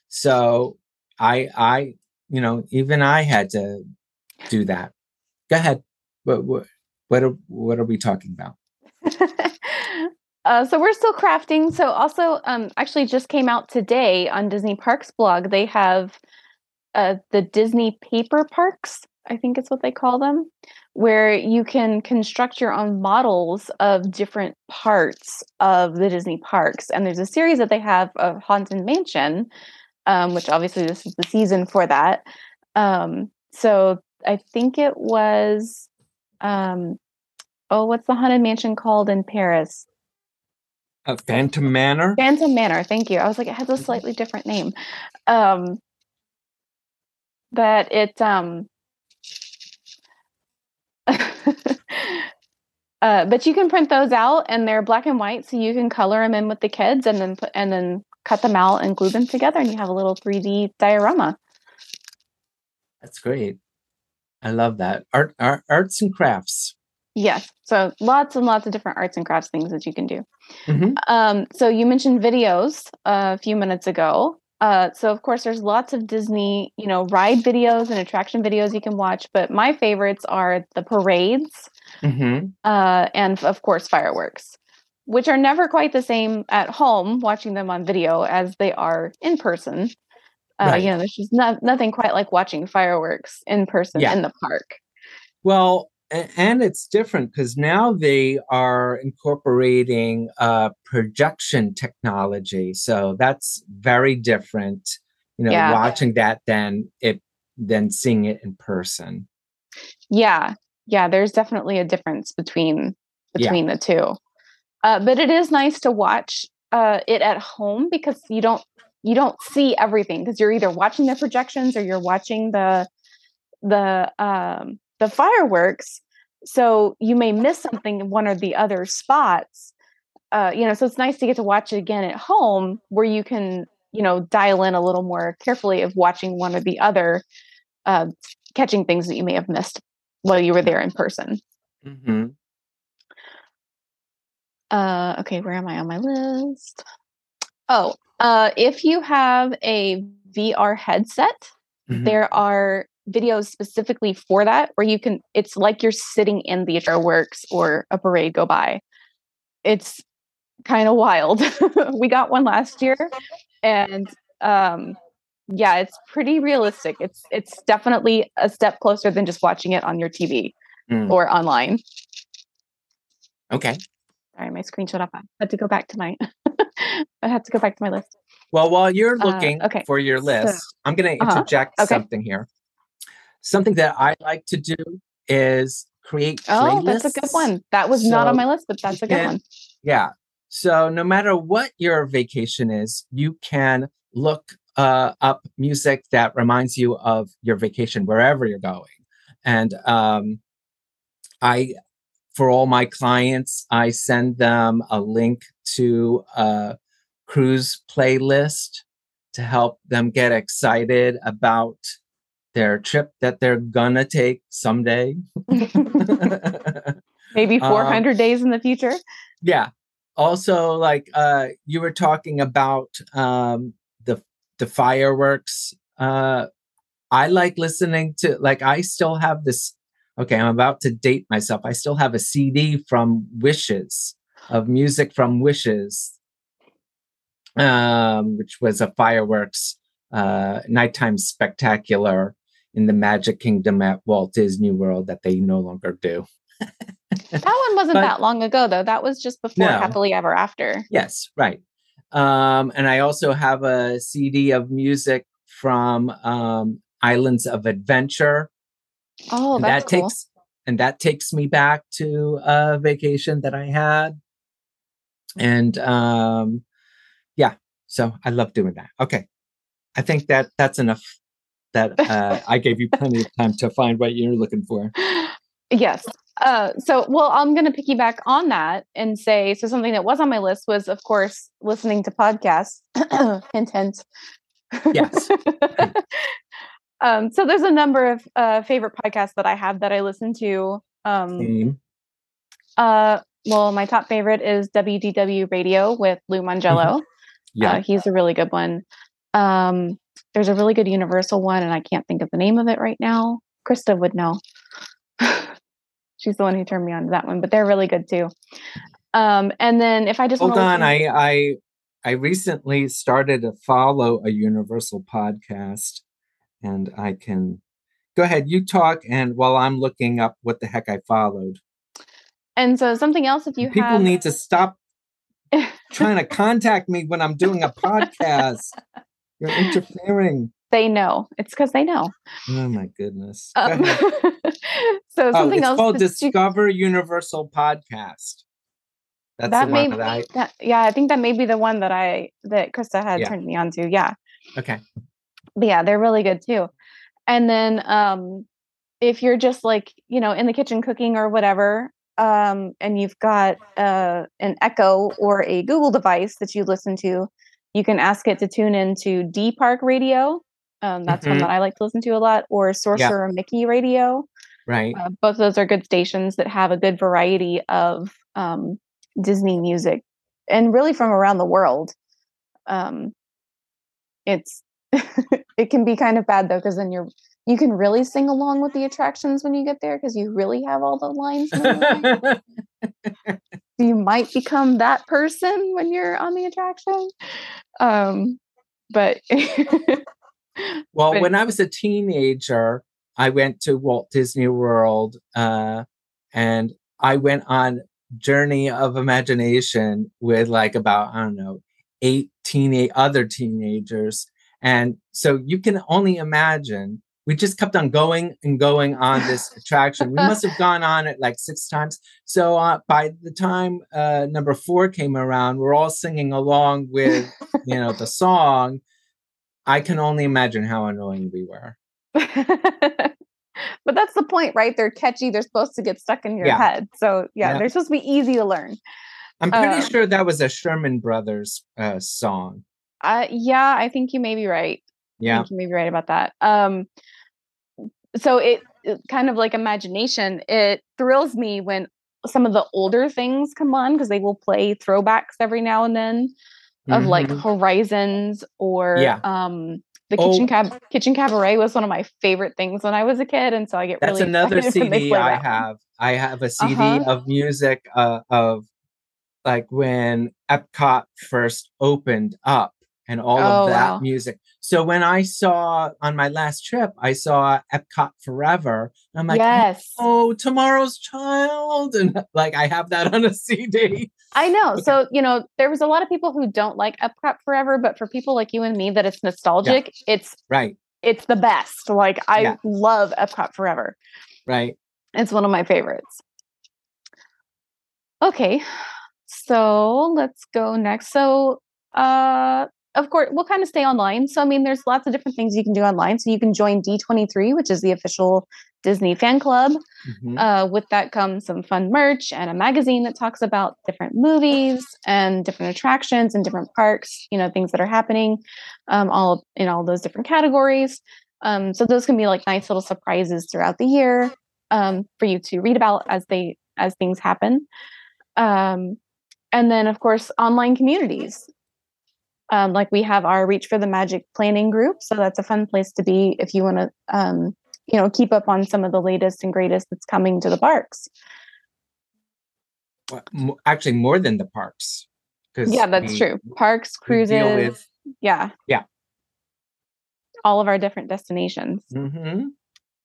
so i i you know even i had to do that go ahead what what what are, what are we talking about uh, so we're still crafting. So also, um, actually, just came out today on Disney Parks blog. They have uh, the Disney paper parks. I think it's what they call them, where you can construct your own models of different parts of the Disney parks. And there's a series that they have of Haunted Mansion, um, which obviously this is the season for that. Um, so I think it was, um, oh, what's the Haunted Mansion called in Paris? a phantom manor Phantom Manor. Thank you. I was like, it has a slightly different name. Um, but it um, Uh, but you can print those out and they're black and white, so you can color them in with the kids and then put, and then cut them out and glue them together, and you have a little 3D diorama. That's great. I love that. Art, art arts and crafts. Yes. So lots and lots of different arts and crafts things that you can do. Mm-hmm. Um, so you mentioned videos a few minutes ago. Uh, so of course there's lots of Disney, you know, ride videos and attraction videos you can watch, but my favorites are the parades mm-hmm. uh, and of course fireworks, which are never quite the same at home watching them on video as they are in person. Uh, right. You know, there's just not, nothing quite like watching fireworks in person yeah. in the park. Well, and it's different because now they are incorporating uh, projection technology so that's very different you know yeah. watching that than it than seeing it in person yeah yeah there's definitely a difference between between yeah. the two. Uh, but it is nice to watch uh, it at home because you don't you don't see everything because you're either watching the projections or you're watching the the um the fireworks. So you may miss something in one or the other spots uh, you know so it's nice to get to watch it again at home where you can you know dial in a little more carefully of watching one or the other uh, catching things that you may have missed while you were there in person mm-hmm. uh, okay where am i on my list oh uh, if you have a vr headset mm-hmm. there are videos specifically for that where you can it's like you're sitting in the fireworks or a parade go by it's kind of wild we got one last year and um yeah it's pretty realistic it's it's definitely a step closer than just watching it on your tv mm. or online okay sorry my screen shut off i had to go back to my i had to go back to my list well while you're uh, looking uh, okay. for your list so, i'm going to uh-huh. interject uh-huh. okay. something here Something that I like to do is create Oh, that's a good one. That was so not on my list, but that's a good can, one. Yeah. So no matter what your vacation is, you can look uh, up music that reminds you of your vacation wherever you're going. And um, I, for all my clients, I send them a link to a cruise playlist to help them get excited about their trip that they're gonna take someday. Maybe 400 um, days in the future. Yeah. Also, like uh, you were talking about um, the fireworks. Uh, I like listening to like I still have this. Okay, I'm about to date myself. I still have a CD from Wishes of music from Wishes, um, which was a fireworks uh, nighttime spectacular in the Magic Kingdom at Walt Disney World that they no longer do. that one wasn't but, that long ago, though. That was just before no. Happily Ever After. Yes, right. Um, and I also have a CD of music from um, Islands of Adventure. Oh, and that cool. takes and that takes me back to a vacation that I had. And um, yeah, so I love doing that. Okay, I think that that's enough that uh, I gave you plenty of time to find what you're looking for. Yes. Uh, so, well, I'm going to piggyback on that and say so. Something that was on my list was, of course, listening to podcasts. hint, hint. Yes. um, so, there's a number of uh, favorite podcasts that I have that I listen to. Um, uh, well, my top favorite is WDW Radio with Lou Mongello. Mm-hmm. Yeah, uh, he's a really good one. Um, there's a really good universal one and i can't think of the name of it right now krista would know she's the one who turned me on to that one but they're really good too um and then if i just hold on i i i recently started to follow a universal podcast and i can go ahead you talk and while i'm looking up what the heck i followed and so something else if you people have... need to stop trying to contact me when i'm doing a podcast you're interfering. They know. It's because they know. Oh my goodness. Um, so something oh, else. called Discover Universal Podcast. That's that may that, I, that yeah, I think that may be the one that I that Krista had yeah. turned me on to. Yeah. Okay. But yeah, they're really good too. And then um if you're just like, you know, in the kitchen cooking or whatever, um, and you've got uh, an Echo or a Google device that you listen to, you can ask it to tune into D Park Radio. Um, that's mm-hmm. one that I like to listen to a lot, or Sorcerer yeah. Mickey Radio. Right. Uh, both of those are good stations that have a good variety of um, Disney music, and really from around the world. Um, it's it can be kind of bad though because then you're you can really sing along with the attractions when you get there because you really have all the lines. you might become that person when you're on the attraction. Um, but well, but, when I was a teenager, I went to Walt Disney World uh, and I went on journey of imagination with like about I don't know eight teenage other teenagers, and so you can only imagine. We just kept on going and going on this attraction. We must have gone on it like six times. So uh, by the time uh, number four came around, we're all singing along with you know the song. I can only imagine how annoying we were. but that's the point, right? They're catchy. They're supposed to get stuck in your yeah. head. So yeah, yeah, they're supposed to be easy to learn. I'm pretty um, sure that was a Sherman Brothers uh, song. Uh, yeah, I think you may be right. Yeah, you may be right about that. Um, so it, it kind of like imagination. It thrills me when some of the older things come on because they will play throwbacks every now and then of mm-hmm. like Horizons or yeah. um the kitchen oh. cab kitchen Kabaret was one of my favorite things when I was a kid, and so I get really that's really another CD I have. I have a CD uh-huh. of music uh, of like when Epcot first opened up and all oh, of that wow. music. So when I saw on my last trip, I saw Epcot Forever. I'm like, yes. oh, Tomorrow's Child, and like I have that on a CD. I know. Okay. So you know, there was a lot of people who don't like Epcot Forever, but for people like you and me, that it's nostalgic. Yeah. It's right. It's the best. Like I yeah. love Epcot Forever. Right. It's one of my favorites. Okay. So let's go next. So uh of course, we'll kind of stay online. So, I mean, there's lots of different things you can do online. So, you can join D23, which is the official Disney fan club. Mm-hmm. Uh, with that comes some fun merch and a magazine that talks about different movies and different attractions and different parks, you know, things that are happening um, all in all those different categories. Um, so, those can be like nice little surprises throughout the year um, for you to read about as they as things happen. Um, and then, of course, online communities. Um, like we have our Reach for the Magic planning group, so that's a fun place to be if you want to, um, you know, keep up on some of the latest and greatest that's coming to the parks. Well, actually, more than the parks. because Yeah, that's we, true. Parks, cruises. With, yeah. Yeah. All of our different destinations. Mm-hmm.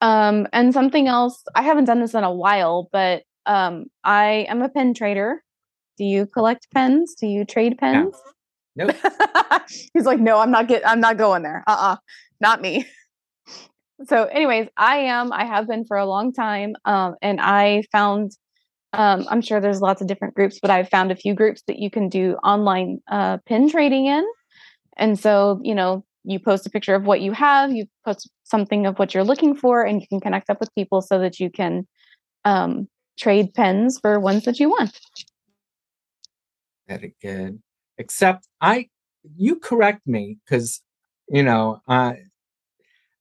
Um, and something else, I haven't done this in a while, but um, I am a pen trader. Do you collect pens? Do you trade pens? Nope. He's like, no, I'm not get I'm not going there. Uh-uh. Not me. so, anyways, I am, I have been for a long time. Um, and I found um, I'm sure there's lots of different groups, but I've found a few groups that you can do online uh, pin trading in. And so, you know, you post a picture of what you have, you post something of what you're looking for, and you can connect up with people so that you can um, trade pens for ones that you want. Very good except I, you correct me because, you know, uh,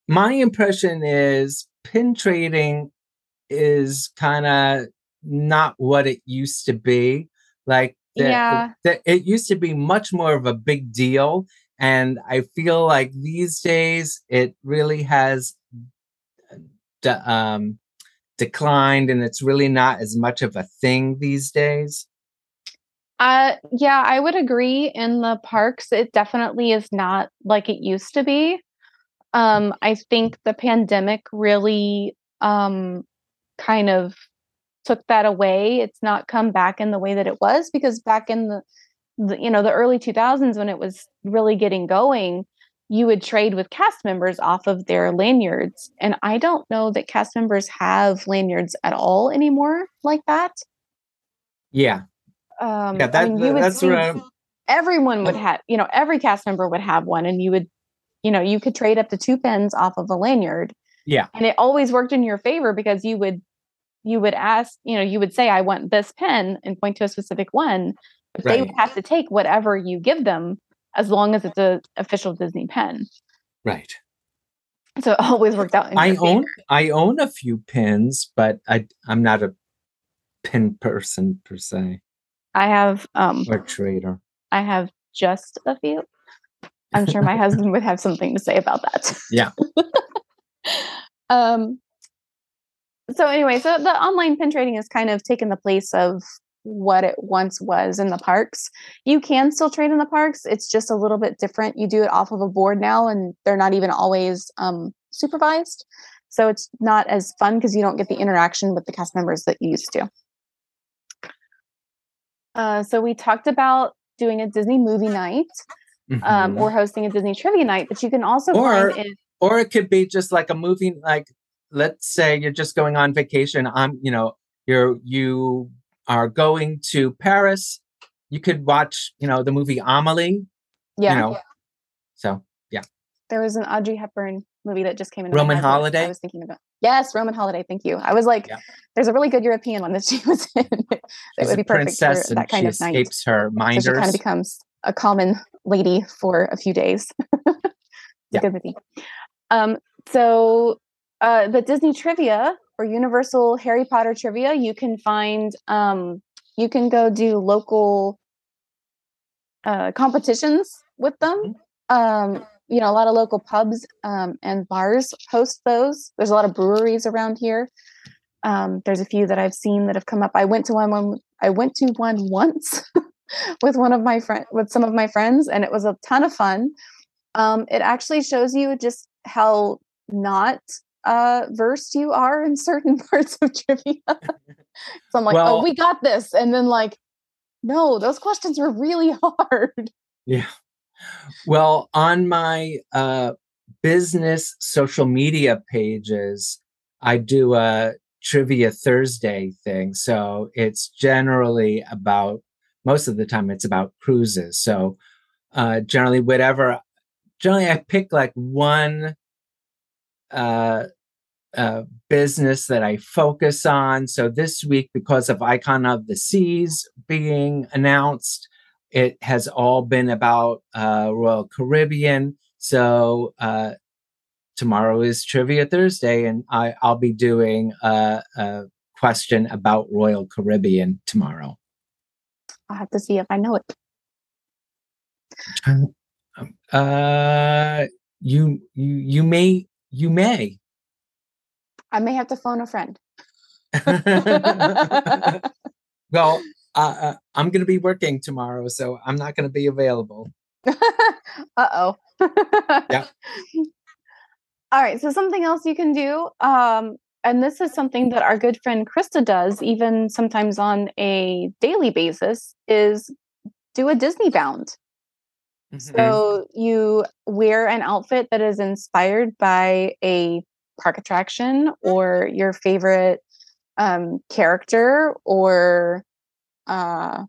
my impression is pin trading is kind of not what it used to be. Like, the, yeah, the, it used to be much more of a big deal. And I feel like these days it really has de- um, declined and it's really not as much of a thing these days. Uh, yeah, I would agree. In the parks, it definitely is not like it used to be. Um, I think the pandemic really um, kind of took that away. It's not come back in the way that it was because back in the, the you know the early 2000s when it was really getting going, you would trade with cast members off of their lanyards, and I don't know that cast members have lanyards at all anymore like that. Yeah, um, yeah, that, I mean, you would that's what everyone would have, you know, every cast member would have one, and you would, you know, you could trade up to two pens off of a lanyard. Yeah, and it always worked in your favor because you would you would ask, you know, you would say, I want this pen and point to a specific one. But right. they would have to take whatever you give them as long as it's a official Disney pen. Right. So it always worked out. I own I own a few pins, but I I'm not a pin person per se. I have um or trader. I have just a few. I'm sure my husband would have something to say about that. Yeah. um so anyway, so the online pin trading has kind of taken the place of what it once was in the parks. You can still trade in the parks. It's just a little bit different. You do it off of a board now, and they're not even always um, supervised. So it's not as fun because you don't get the interaction with the cast members that you used to. Uh, so we talked about doing a Disney movie night um, mm-hmm. um, or hosting a Disney trivia night, but you can also or, in- or it could be just like a movie, like let's say you're just going on vacation. I'm, you know, you're you are going to Paris, you could watch, you know, the movie Amelie. Yeah. You know, so yeah. There was an Audrey Hepburn movie that just came in. Roman Holiday. I was thinking about. Yes, Roman Holiday. Thank you. I was like, yeah. there's a really good European one that she was in. it would be perfect for that kind of night. Escapes her minders. So she kind of becomes a common lady for a few days. yeah. good movie. Um, so uh, the Disney trivia or Universal Harry Potter trivia, you can find um, you can go do local uh, competitions with them. Mm-hmm. Um, you know, a lot of local pubs um, and bars host those. There's a lot of breweries around here. Um, there's a few that I've seen that have come up. I went to one when I went to one once with one of my friend with some of my friends, and it was a ton of fun. Um, it actually shows you just how not uh, versed you are in certain parts of trivia. so I'm like, oh, well, oh, we got this. And then like, no, those questions were really hard. Yeah. Well, on my uh, business social media pages, I do a trivia Thursday thing. So it's generally about, most of the time, it's about cruises. So uh, generally, whatever, generally, I pick like one uh, uh, business that I focus on. So this week, because of Icon of the Seas being announced, it has all been about uh, Royal Caribbean. So uh, tomorrow is Trivia Thursday, and I, will be doing a, a, question about Royal Caribbean tomorrow. I'll have to see if I know it. Uh, you you you may you may. I may have to phone a friend. well, uh, I'm going to be working tomorrow, so I'm not going to be available. uh oh. yeah. All right. So something else you can do, um, and this is something that our good friend Krista does, even sometimes on a daily basis, is do a Disney bound. Mm-hmm. So you wear an outfit that is inspired by a park attraction or your favorite um, character or uh,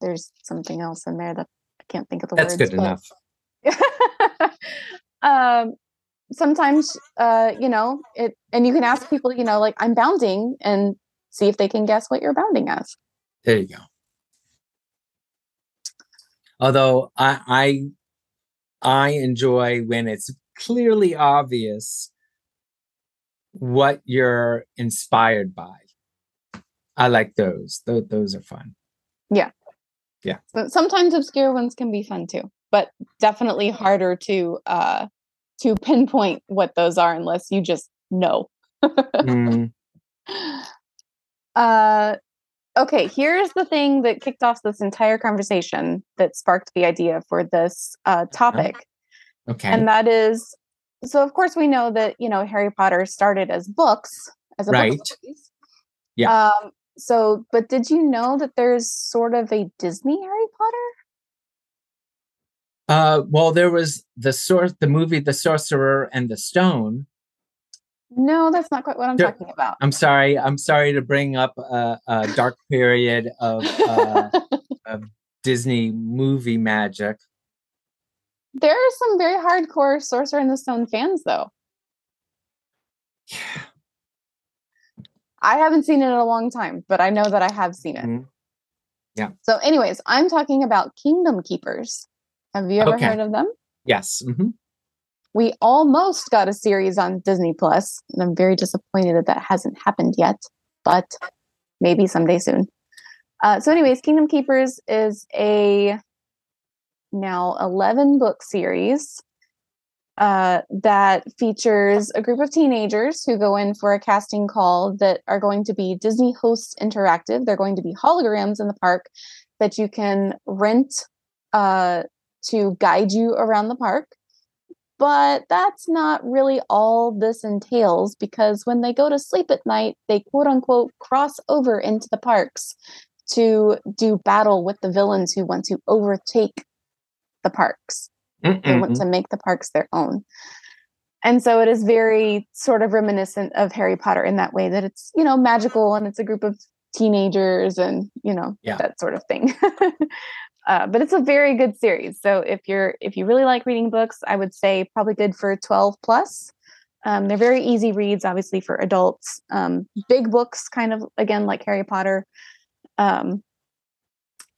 there's something else in there that I can't think of the That's words. That's good enough. um, sometimes, uh, you know, it, and you can ask people, you know, like I'm bounding and see if they can guess what you're bounding as. There you go. Although I, I I enjoy when it's clearly obvious what you're inspired by. I like those. Those, those are fun. Yeah. Yeah. So sometimes obscure ones can be fun too, but definitely harder to uh to pinpoint what those are unless you just know. mm. Uh okay, here's the thing that kicked off this entire conversation that sparked the idea for this uh uh-huh. topic. Okay. And that is so of course we know that you know harry potter started as books as a book. right yeah um so but did you know that there's sort of a disney harry potter uh well there was the source the movie the sorcerer and the stone no that's not quite what i'm talking about i'm sorry i'm sorry to bring up a, a dark period of, uh, of disney movie magic there are some very hardcore Sorcerer and the Stone fans, though. Yeah. I haven't seen it in a long time, but I know that I have seen it. Mm-hmm. Yeah. So, anyways, I'm talking about Kingdom Keepers. Have you ever okay. heard of them? Yes. Mm-hmm. We almost got a series on Disney Plus, and I'm very disappointed that that hasn't happened yet, but maybe someday soon. Uh, so, anyways, Kingdom Keepers is a now 11 book series uh, that features a group of teenagers who go in for a casting call that are going to be Disney Hosts Interactive. They're going to be holograms in the park that you can rent uh, to guide you around the park. But that's not really all this entails because when they go to sleep at night, they quote unquote cross over into the parks to do battle with the villains who want to overtake the parks. Mm-mm. They want to make the parks their own. And so it is very sort of reminiscent of Harry Potter in that way that it's, you know, magical and it's a group of teenagers and, you know, yeah. that sort of thing. uh, but it's a very good series. So if you're if you really like reading books, I would say probably good for 12 plus. Um, they're very easy reads, obviously for adults. Um, big books, kind of again like Harry Potter, um,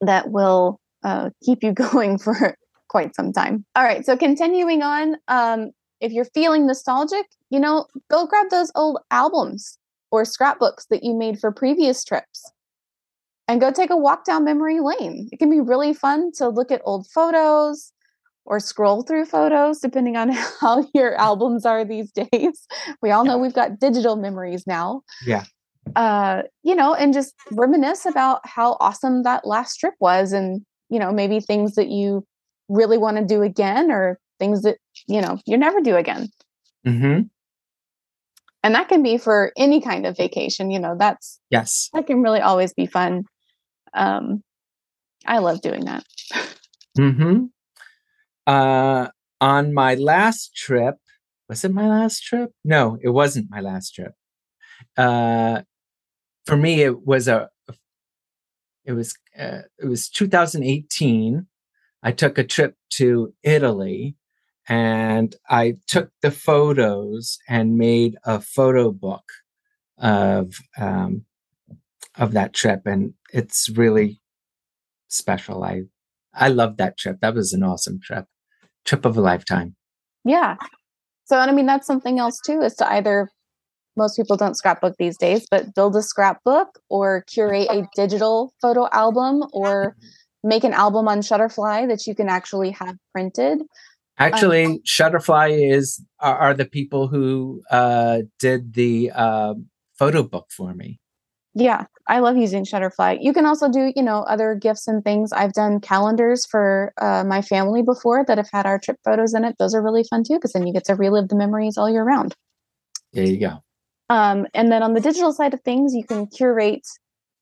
that will uh, keep you going for quite some time. All right, so continuing on, um, if you're feeling nostalgic, you know, go grab those old albums or scrapbooks that you made for previous trips and go take a walk down memory lane. It can be really fun to look at old photos or scroll through photos, depending on how your albums are these days. We all know we've got digital memories now. Yeah. Uh, you know, and just reminisce about how awesome that last trip was and, you know, maybe things that you really want to do again or things that you know you never do again. Mm-hmm. and that can be for any kind of vacation you know that's yes. that can really always be fun. Um i love doing that. Mm-hmm. Uh on my last trip was it my last trip? No it wasn't my last trip. Uh for me it was a it was uh, it was 2018 I took a trip to Italy and I took the photos and made a photo book of um, of that trip, and it's really special. I I love that trip. That was an awesome trip, trip of a lifetime. Yeah. So, and I mean, that's something else too, is to either most people don't scrapbook these days, but build a scrapbook or curate a digital photo album or make an album on Shutterfly that you can actually have printed. Actually, um, Shutterfly is are, are, the people who uh, did the uh, photo book for me. Yeah, I love using Shutterfly. You can also do, you know, other gifts and things. I've done calendars for uh, my family before that have had our trip photos in it. Those are really fun too, because then you get to relive the memories all year round. There you go. Um, and then on the digital side of things, you can curate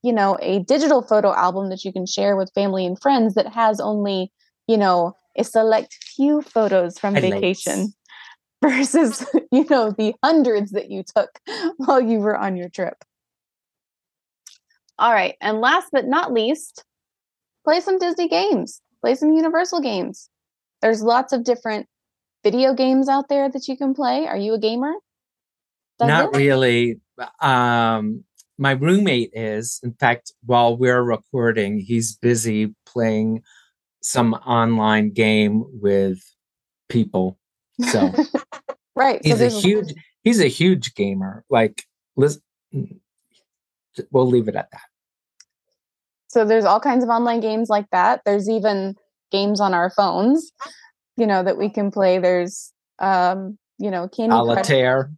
you know a digital photo album that you can share with family and friends that has only you know a select few photos from vacation versus you know the hundreds that you took while you were on your trip. All right and last but not least play some disney games. Play some universal games. There's lots of different video games out there that you can play. Are you a gamer? Does not it? really. Um my roommate is. In fact while we're recording he's busy playing some online game with people. So right he's so a huge he's a huge gamer. Like listen we'll leave it at that. So there's all kinds of online games like that. There's even games on our phones you know that we can play. There's um you know candy solitaire Crush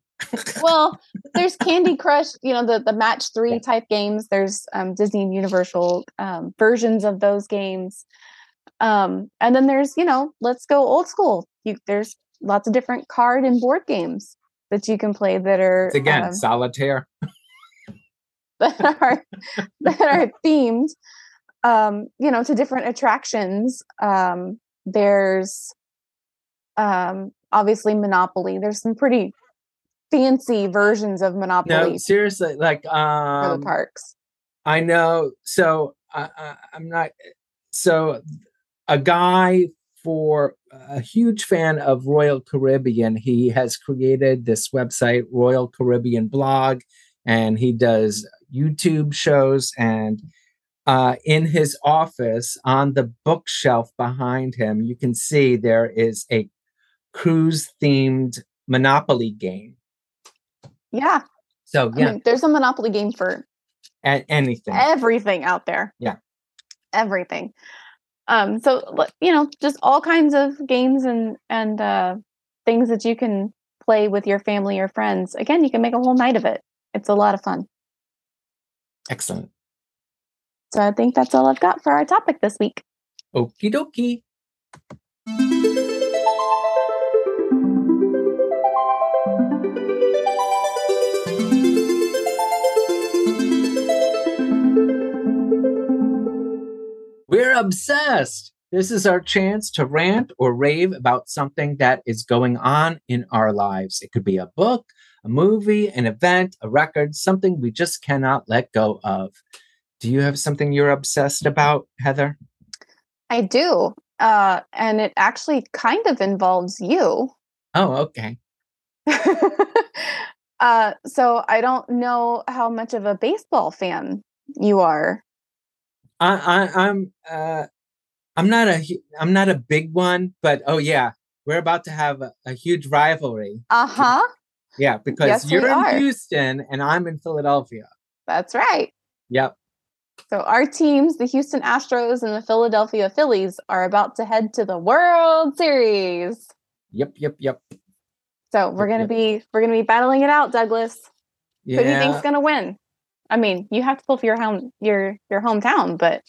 well, there's Candy Crush, you know, the, the match three type games. There's um, Disney and Universal um, versions of those games. Um, and then there's, you know, let's go old school. You, there's lots of different card and board games that you can play that are it's again um, solitaire that are that are themed um you know to different attractions um there's um obviously monopoly there's some pretty fancy versions of Monopoly. No, seriously, like um, for the um, parks. I know. So I, I, I'm not. So a guy for a huge fan of Royal Caribbean, he has created this website, Royal Caribbean Blog. and he does YouTube shows and uh, in his office on the bookshelf behind him, you can see there is a cruise themed Monopoly game. Yeah. So, yeah. I mean, there's a Monopoly game for a- anything, everything out there. Yeah. Everything. Um, so, you know, just all kinds of games and, and, uh, things that you can play with your family or friends. Again, you can make a whole night of it. It's a lot of fun. Excellent. So I think that's all I've got for our topic this week. Okie dokie. We're obsessed. This is our chance to rant or rave about something that is going on in our lives. It could be a book, a movie, an event, a record, something we just cannot let go of. Do you have something you're obsessed about, Heather? I do. Uh, and it actually kind of involves you. Oh, okay. uh, so I don't know how much of a baseball fan you are. I, I I'm uh I'm not a I'm not a big one, but oh yeah, we're about to have a, a huge rivalry. Uh huh. Yeah, because yes, you're in are. Houston and I'm in Philadelphia. That's right. Yep. So our teams, the Houston Astros and the Philadelphia Phillies, are about to head to the World Series. Yep, yep, yep. So we're gonna yep. be we're gonna be battling it out, Douglas. Yeah. Who do you think's gonna win? I mean, you have to pull for your home your your hometown, but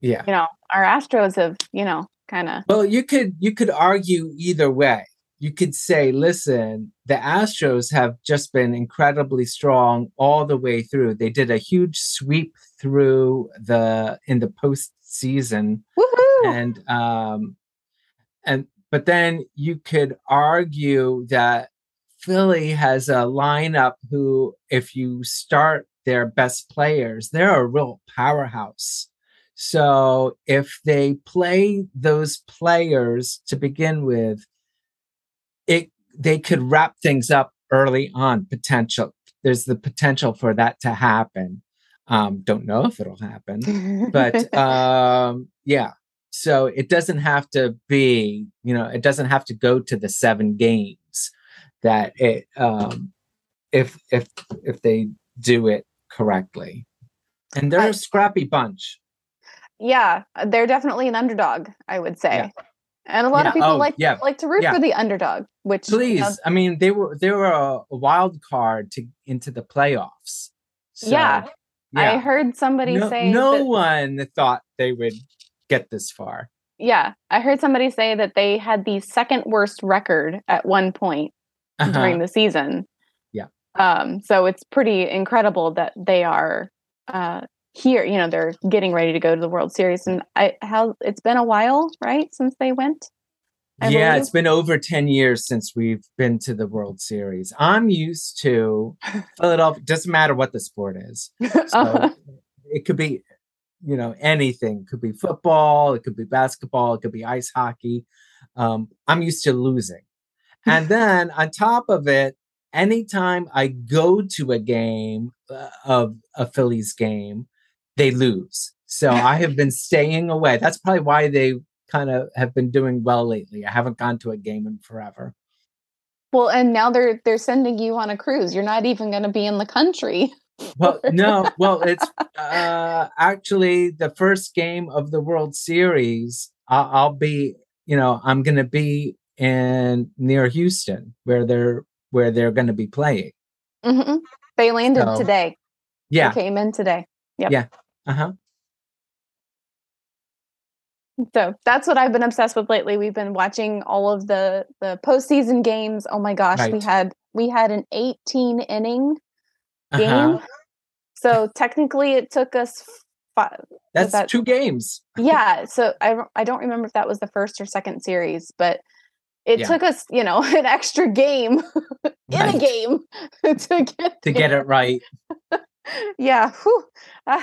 yeah, you know, our Astros have you know kind of. Well, you could you could argue either way you could say, listen, the Astros have just been incredibly strong all the way through. They did a huge sweep through the in the postseason, Woo-hoo! and um, and but then you could argue that Philly has a lineup who, if you start their best players, they're a real powerhouse. So if they play those players to begin with, it they could wrap things up early on potential there's the potential for that to happen um don't know if it'll happen but um yeah so it doesn't have to be you know it doesn't have to go to the seven games that it um if if if they do it correctly and they're I, a scrappy bunch yeah they're definitely an underdog i would say yeah. And a lot yeah. of people oh, like yeah. like to root for the underdog, which please, you know, I mean, they were they were a, a, wild card to into the playoffs. So, yeah. I heard somebody no, say no that, one thought they would get this far. Yeah, I heard somebody say that they had the second worst record at one point uh-huh. during the season. Um. So it's pretty incredible that they are uh, here you know they're getting ready to go to the world series and i how it's been a while right since they went I yeah believe? it's been over 10 years since we've been to the world series i'm used to philadelphia doesn't matter what the sport is so uh-huh. it could be you know anything it could be football it could be basketball it could be ice hockey um, i'm used to losing and then on top of it anytime i go to a game uh, of a phillies game they lose. So I have been staying away. That's probably why they kind of have been doing well lately. I haven't gone to a game in forever. Well, and now they're they're sending you on a cruise. You're not even going to be in the country. well, no. Well, it's uh, actually the first game of the World Series. I'll, I'll be, you know, I'm going to be in near Houston where they're where they're going to be playing. Mm-hmm. They landed so, today. Yeah, they came in today. Yep. Yeah. Uh-huh. So that's what I've been obsessed with lately. We've been watching all of the the postseason games. Oh my gosh, right. we had we had an 18 inning game. Uh-huh. So technically, it took us five. That's that, two games. yeah. So I I don't remember if that was the first or second series, but it yeah. took us, you know, an extra game in right. a game to get to get it right yeah, uh,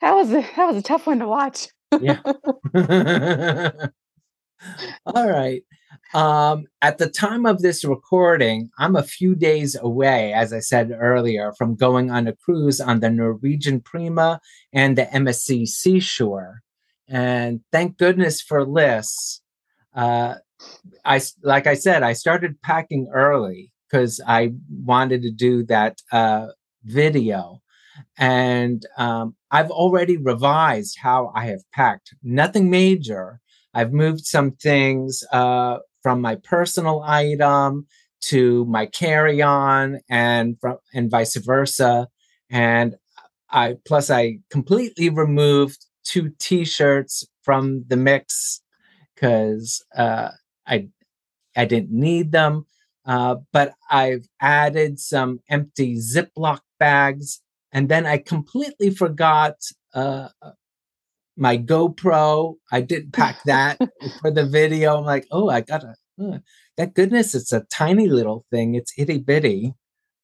that was a, that was a tough one to watch. yeah. All right. Um, at the time of this recording, I'm a few days away, as I said earlier, from going on a cruise on the Norwegian Prima and the MSC Seashore. And thank goodness for lists. Uh, I like I said, I started packing early because I wanted to do that uh, video, and um, I've already revised how I have packed. Nothing major. I've moved some things uh, from my personal item to my carry-on, and from and vice versa. And I plus I completely removed two T-shirts from the mix because uh, I I didn't need them. Uh, but I've added some empty Ziploc bags, and then I completely forgot uh, my GoPro. I didn't pack that for the video. I'm like, oh, I gotta. Uh, that goodness, it's a tiny little thing. It's itty bitty.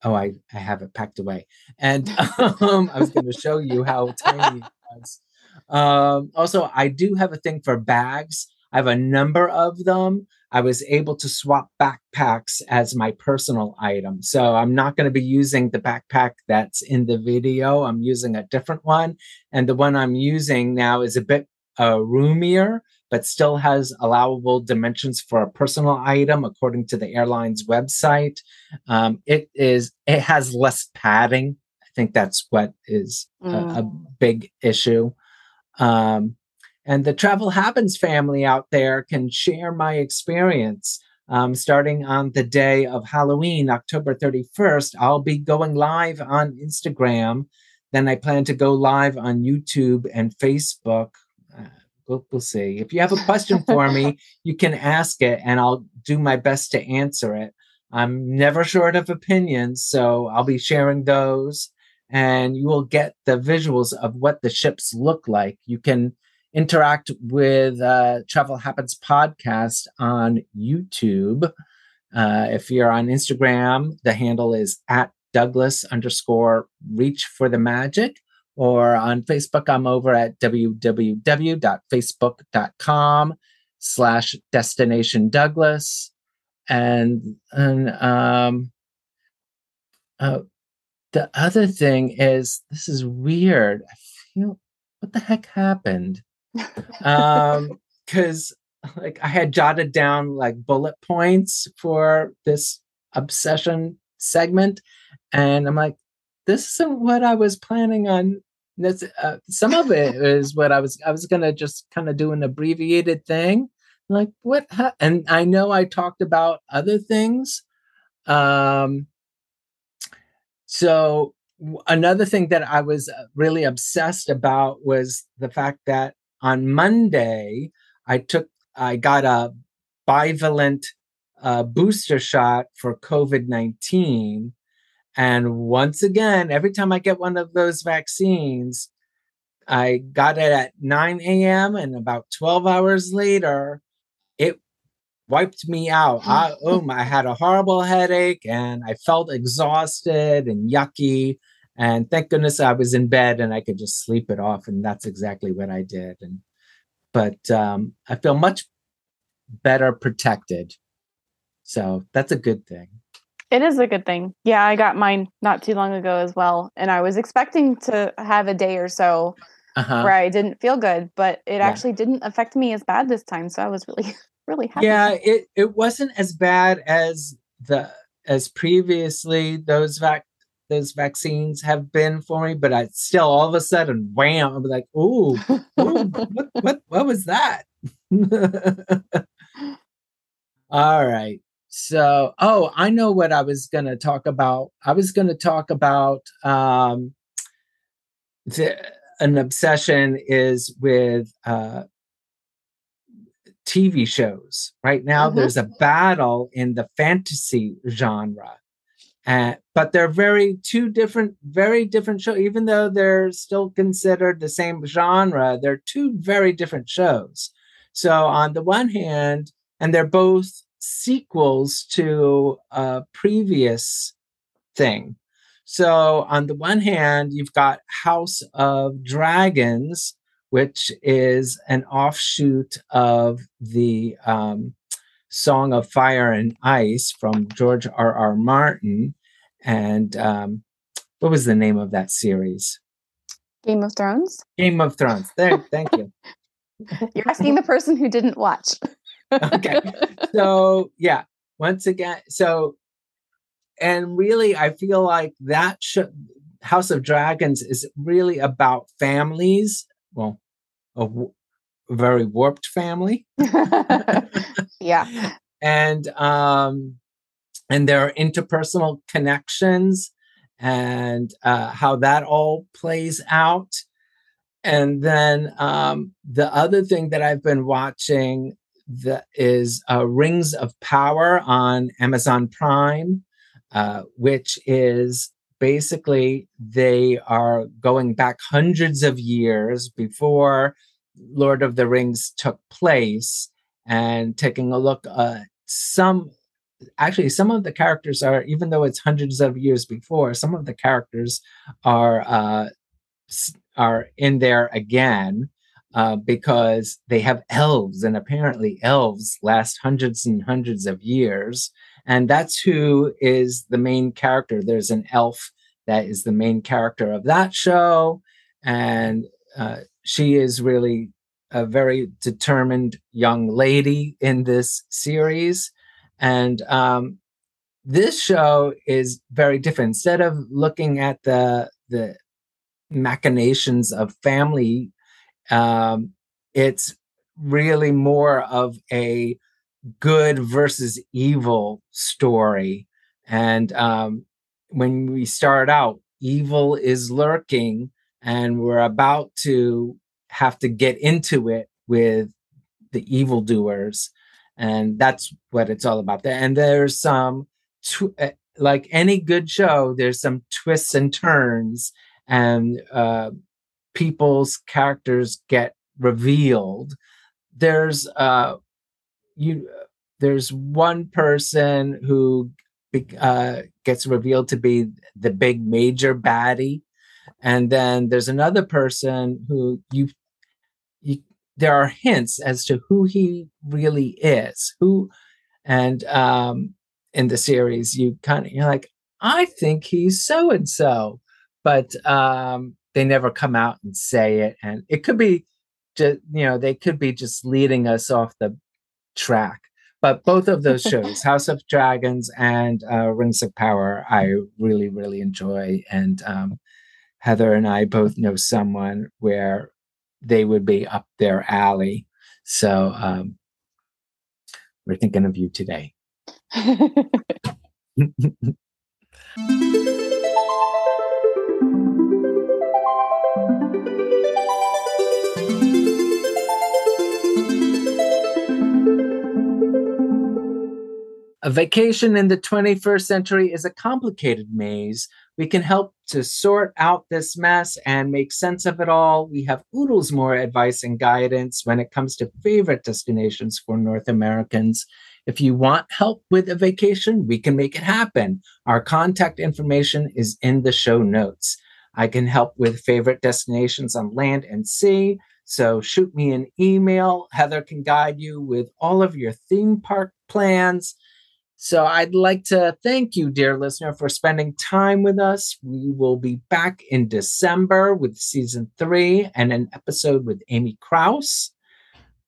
Oh, I, I have it packed away. And um, I was going to show you how tiny it was. Um, also, I do have a thing for bags. I have a number of them. I was able to swap backpacks as my personal item. So I'm not going to be using the backpack that's in the video. I'm using a different one. And the one I'm using now is a bit uh, roomier, but still has allowable dimensions for a personal item according to the airline's website. Um, it is, it has less padding. I think that's what is mm. a, a, mm. big issue. Um, and the Travel Happens family out there can share my experience. Um, starting on the day of Halloween, October 31st, I'll be going live on Instagram. Then I plan to go live on YouTube and Facebook. Uh, we'll, we'll see. If you have a question for me, you can ask it and I'll do my best to answer it. I'm never short of opinions, so I'll be sharing those and you will get the visuals of what the ships look like. You can interact with uh, Travel Happens podcast on YouTube. Uh, if you're on Instagram, the handle is at Douglas underscore reach for the magic. Or on Facebook, I'm over at www.facebook.com slash destination Douglas. And, and um, uh, the other thing is, this is weird. I feel, what the heck happened? Um because like i had jotted down like bullet points for this obsession segment and i'm like this isn't what i was planning on this uh, some of it is what i was i was gonna just kind of do an abbreviated thing like what ha-? and i know i talked about other things um so another thing that i was uh, really obsessed about was the fact that on Monday, I took, I got a bivalent uh, booster shot for COVID 19. And once again, every time I get one of those vaccines, I got it at 9 a.m. and about 12 hours later, it wiped me out. I, oh, I had a horrible headache and I felt exhausted and yucky. And thank goodness I was in bed and I could just sleep it off. And that's exactly what I did. And but um, I feel much better protected. So that's a good thing. It is a good thing. Yeah, I got mine not too long ago as well. And I was expecting to have a day or so uh-huh. where I didn't feel good, but it yeah. actually didn't affect me as bad this time. So I was really, really happy. Yeah, it, it wasn't as bad as the as previously those vac those vaccines have been for me, but I still all of a sudden, wham, I'm like, ooh, ooh what, what, what was that? all right. So, oh, I know what I was going to talk about. I was going to talk about um, the, an obsession is with uh, TV shows. Right now, mm-hmm. there's a battle in the fantasy genre. Uh, but they're very two different, very different shows. Even though they're still considered the same genre, they're two very different shows. So on the one hand, and they're both sequels to a previous thing. So on the one hand, you've got House of Dragons, which is an offshoot of the um, Song of Fire and Ice from George R. R. Martin. And um, what was the name of that series? Game of Thrones. Game of Thrones. There, thank you. You're asking the person who didn't watch. okay. So, yeah, once again, so, and really, I feel like that should, House of Dragons is really about families. Well, a, very warped family. yeah. And, um, and their interpersonal connections and uh, how that all plays out. And then um, the other thing that I've been watching that is uh, Rings of Power on Amazon Prime, uh, which is basically they are going back hundreds of years before Lord of the Rings took place and taking a look at some actually some of the characters are even though it's hundreds of years before some of the characters are uh, are in there again uh, because they have elves and apparently elves last hundreds and hundreds of years and that's who is the main character. There's an elf that is the main character of that show and uh, she is really a very determined young lady in this series and um, this show is very different. Instead of looking at the the machinations of family, um, it's really more of a good versus evil story. And um, when we start out, evil is lurking, and we're about to have to get into it with the evildoers and that's what it's all about. And there's some tw- eh, like any good show there's some twists and turns and uh, people's characters get revealed. There's uh you there's one person who uh, gets revealed to be the big major baddie and then there's another person who you you there are hints as to who he really is who and um in the series you kind of you're like i think he's so and so but um they never come out and say it and it could be just you know they could be just leading us off the track. But both of those shows house of dragons and uh, rings of power i really really enjoy and um, heather and i both know someone where they would be up their alley. So um, we're thinking of you today. A vacation in the 21st century is a complicated maze we can help to sort out this mess and make sense of it all. We have oodles more advice and guidance when it comes to favorite destinations for North Americans. If you want help with a vacation, we can make it happen. Our contact information is in the show notes. I can help with favorite destinations on land and sea. So shoot me an email. Heather can guide you with all of your theme park plans so I'd like to thank you, dear listener, for spending time with us. We will be back in December with season three and an episode with Amy Kraus.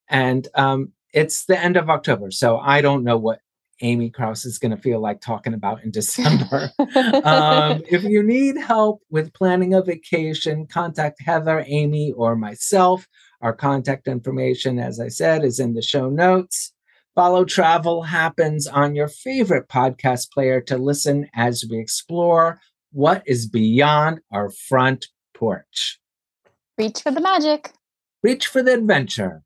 And um, it's the end of October. So I don't know what Amy Kraus is going to feel like talking about in December. um, if you need help with planning a vacation, contact Heather, Amy, or myself. Our contact information, as I said, is in the show notes. Follow Travel Happens on your favorite podcast player to listen as we explore what is beyond our front porch. Reach for the magic. Reach for the adventure.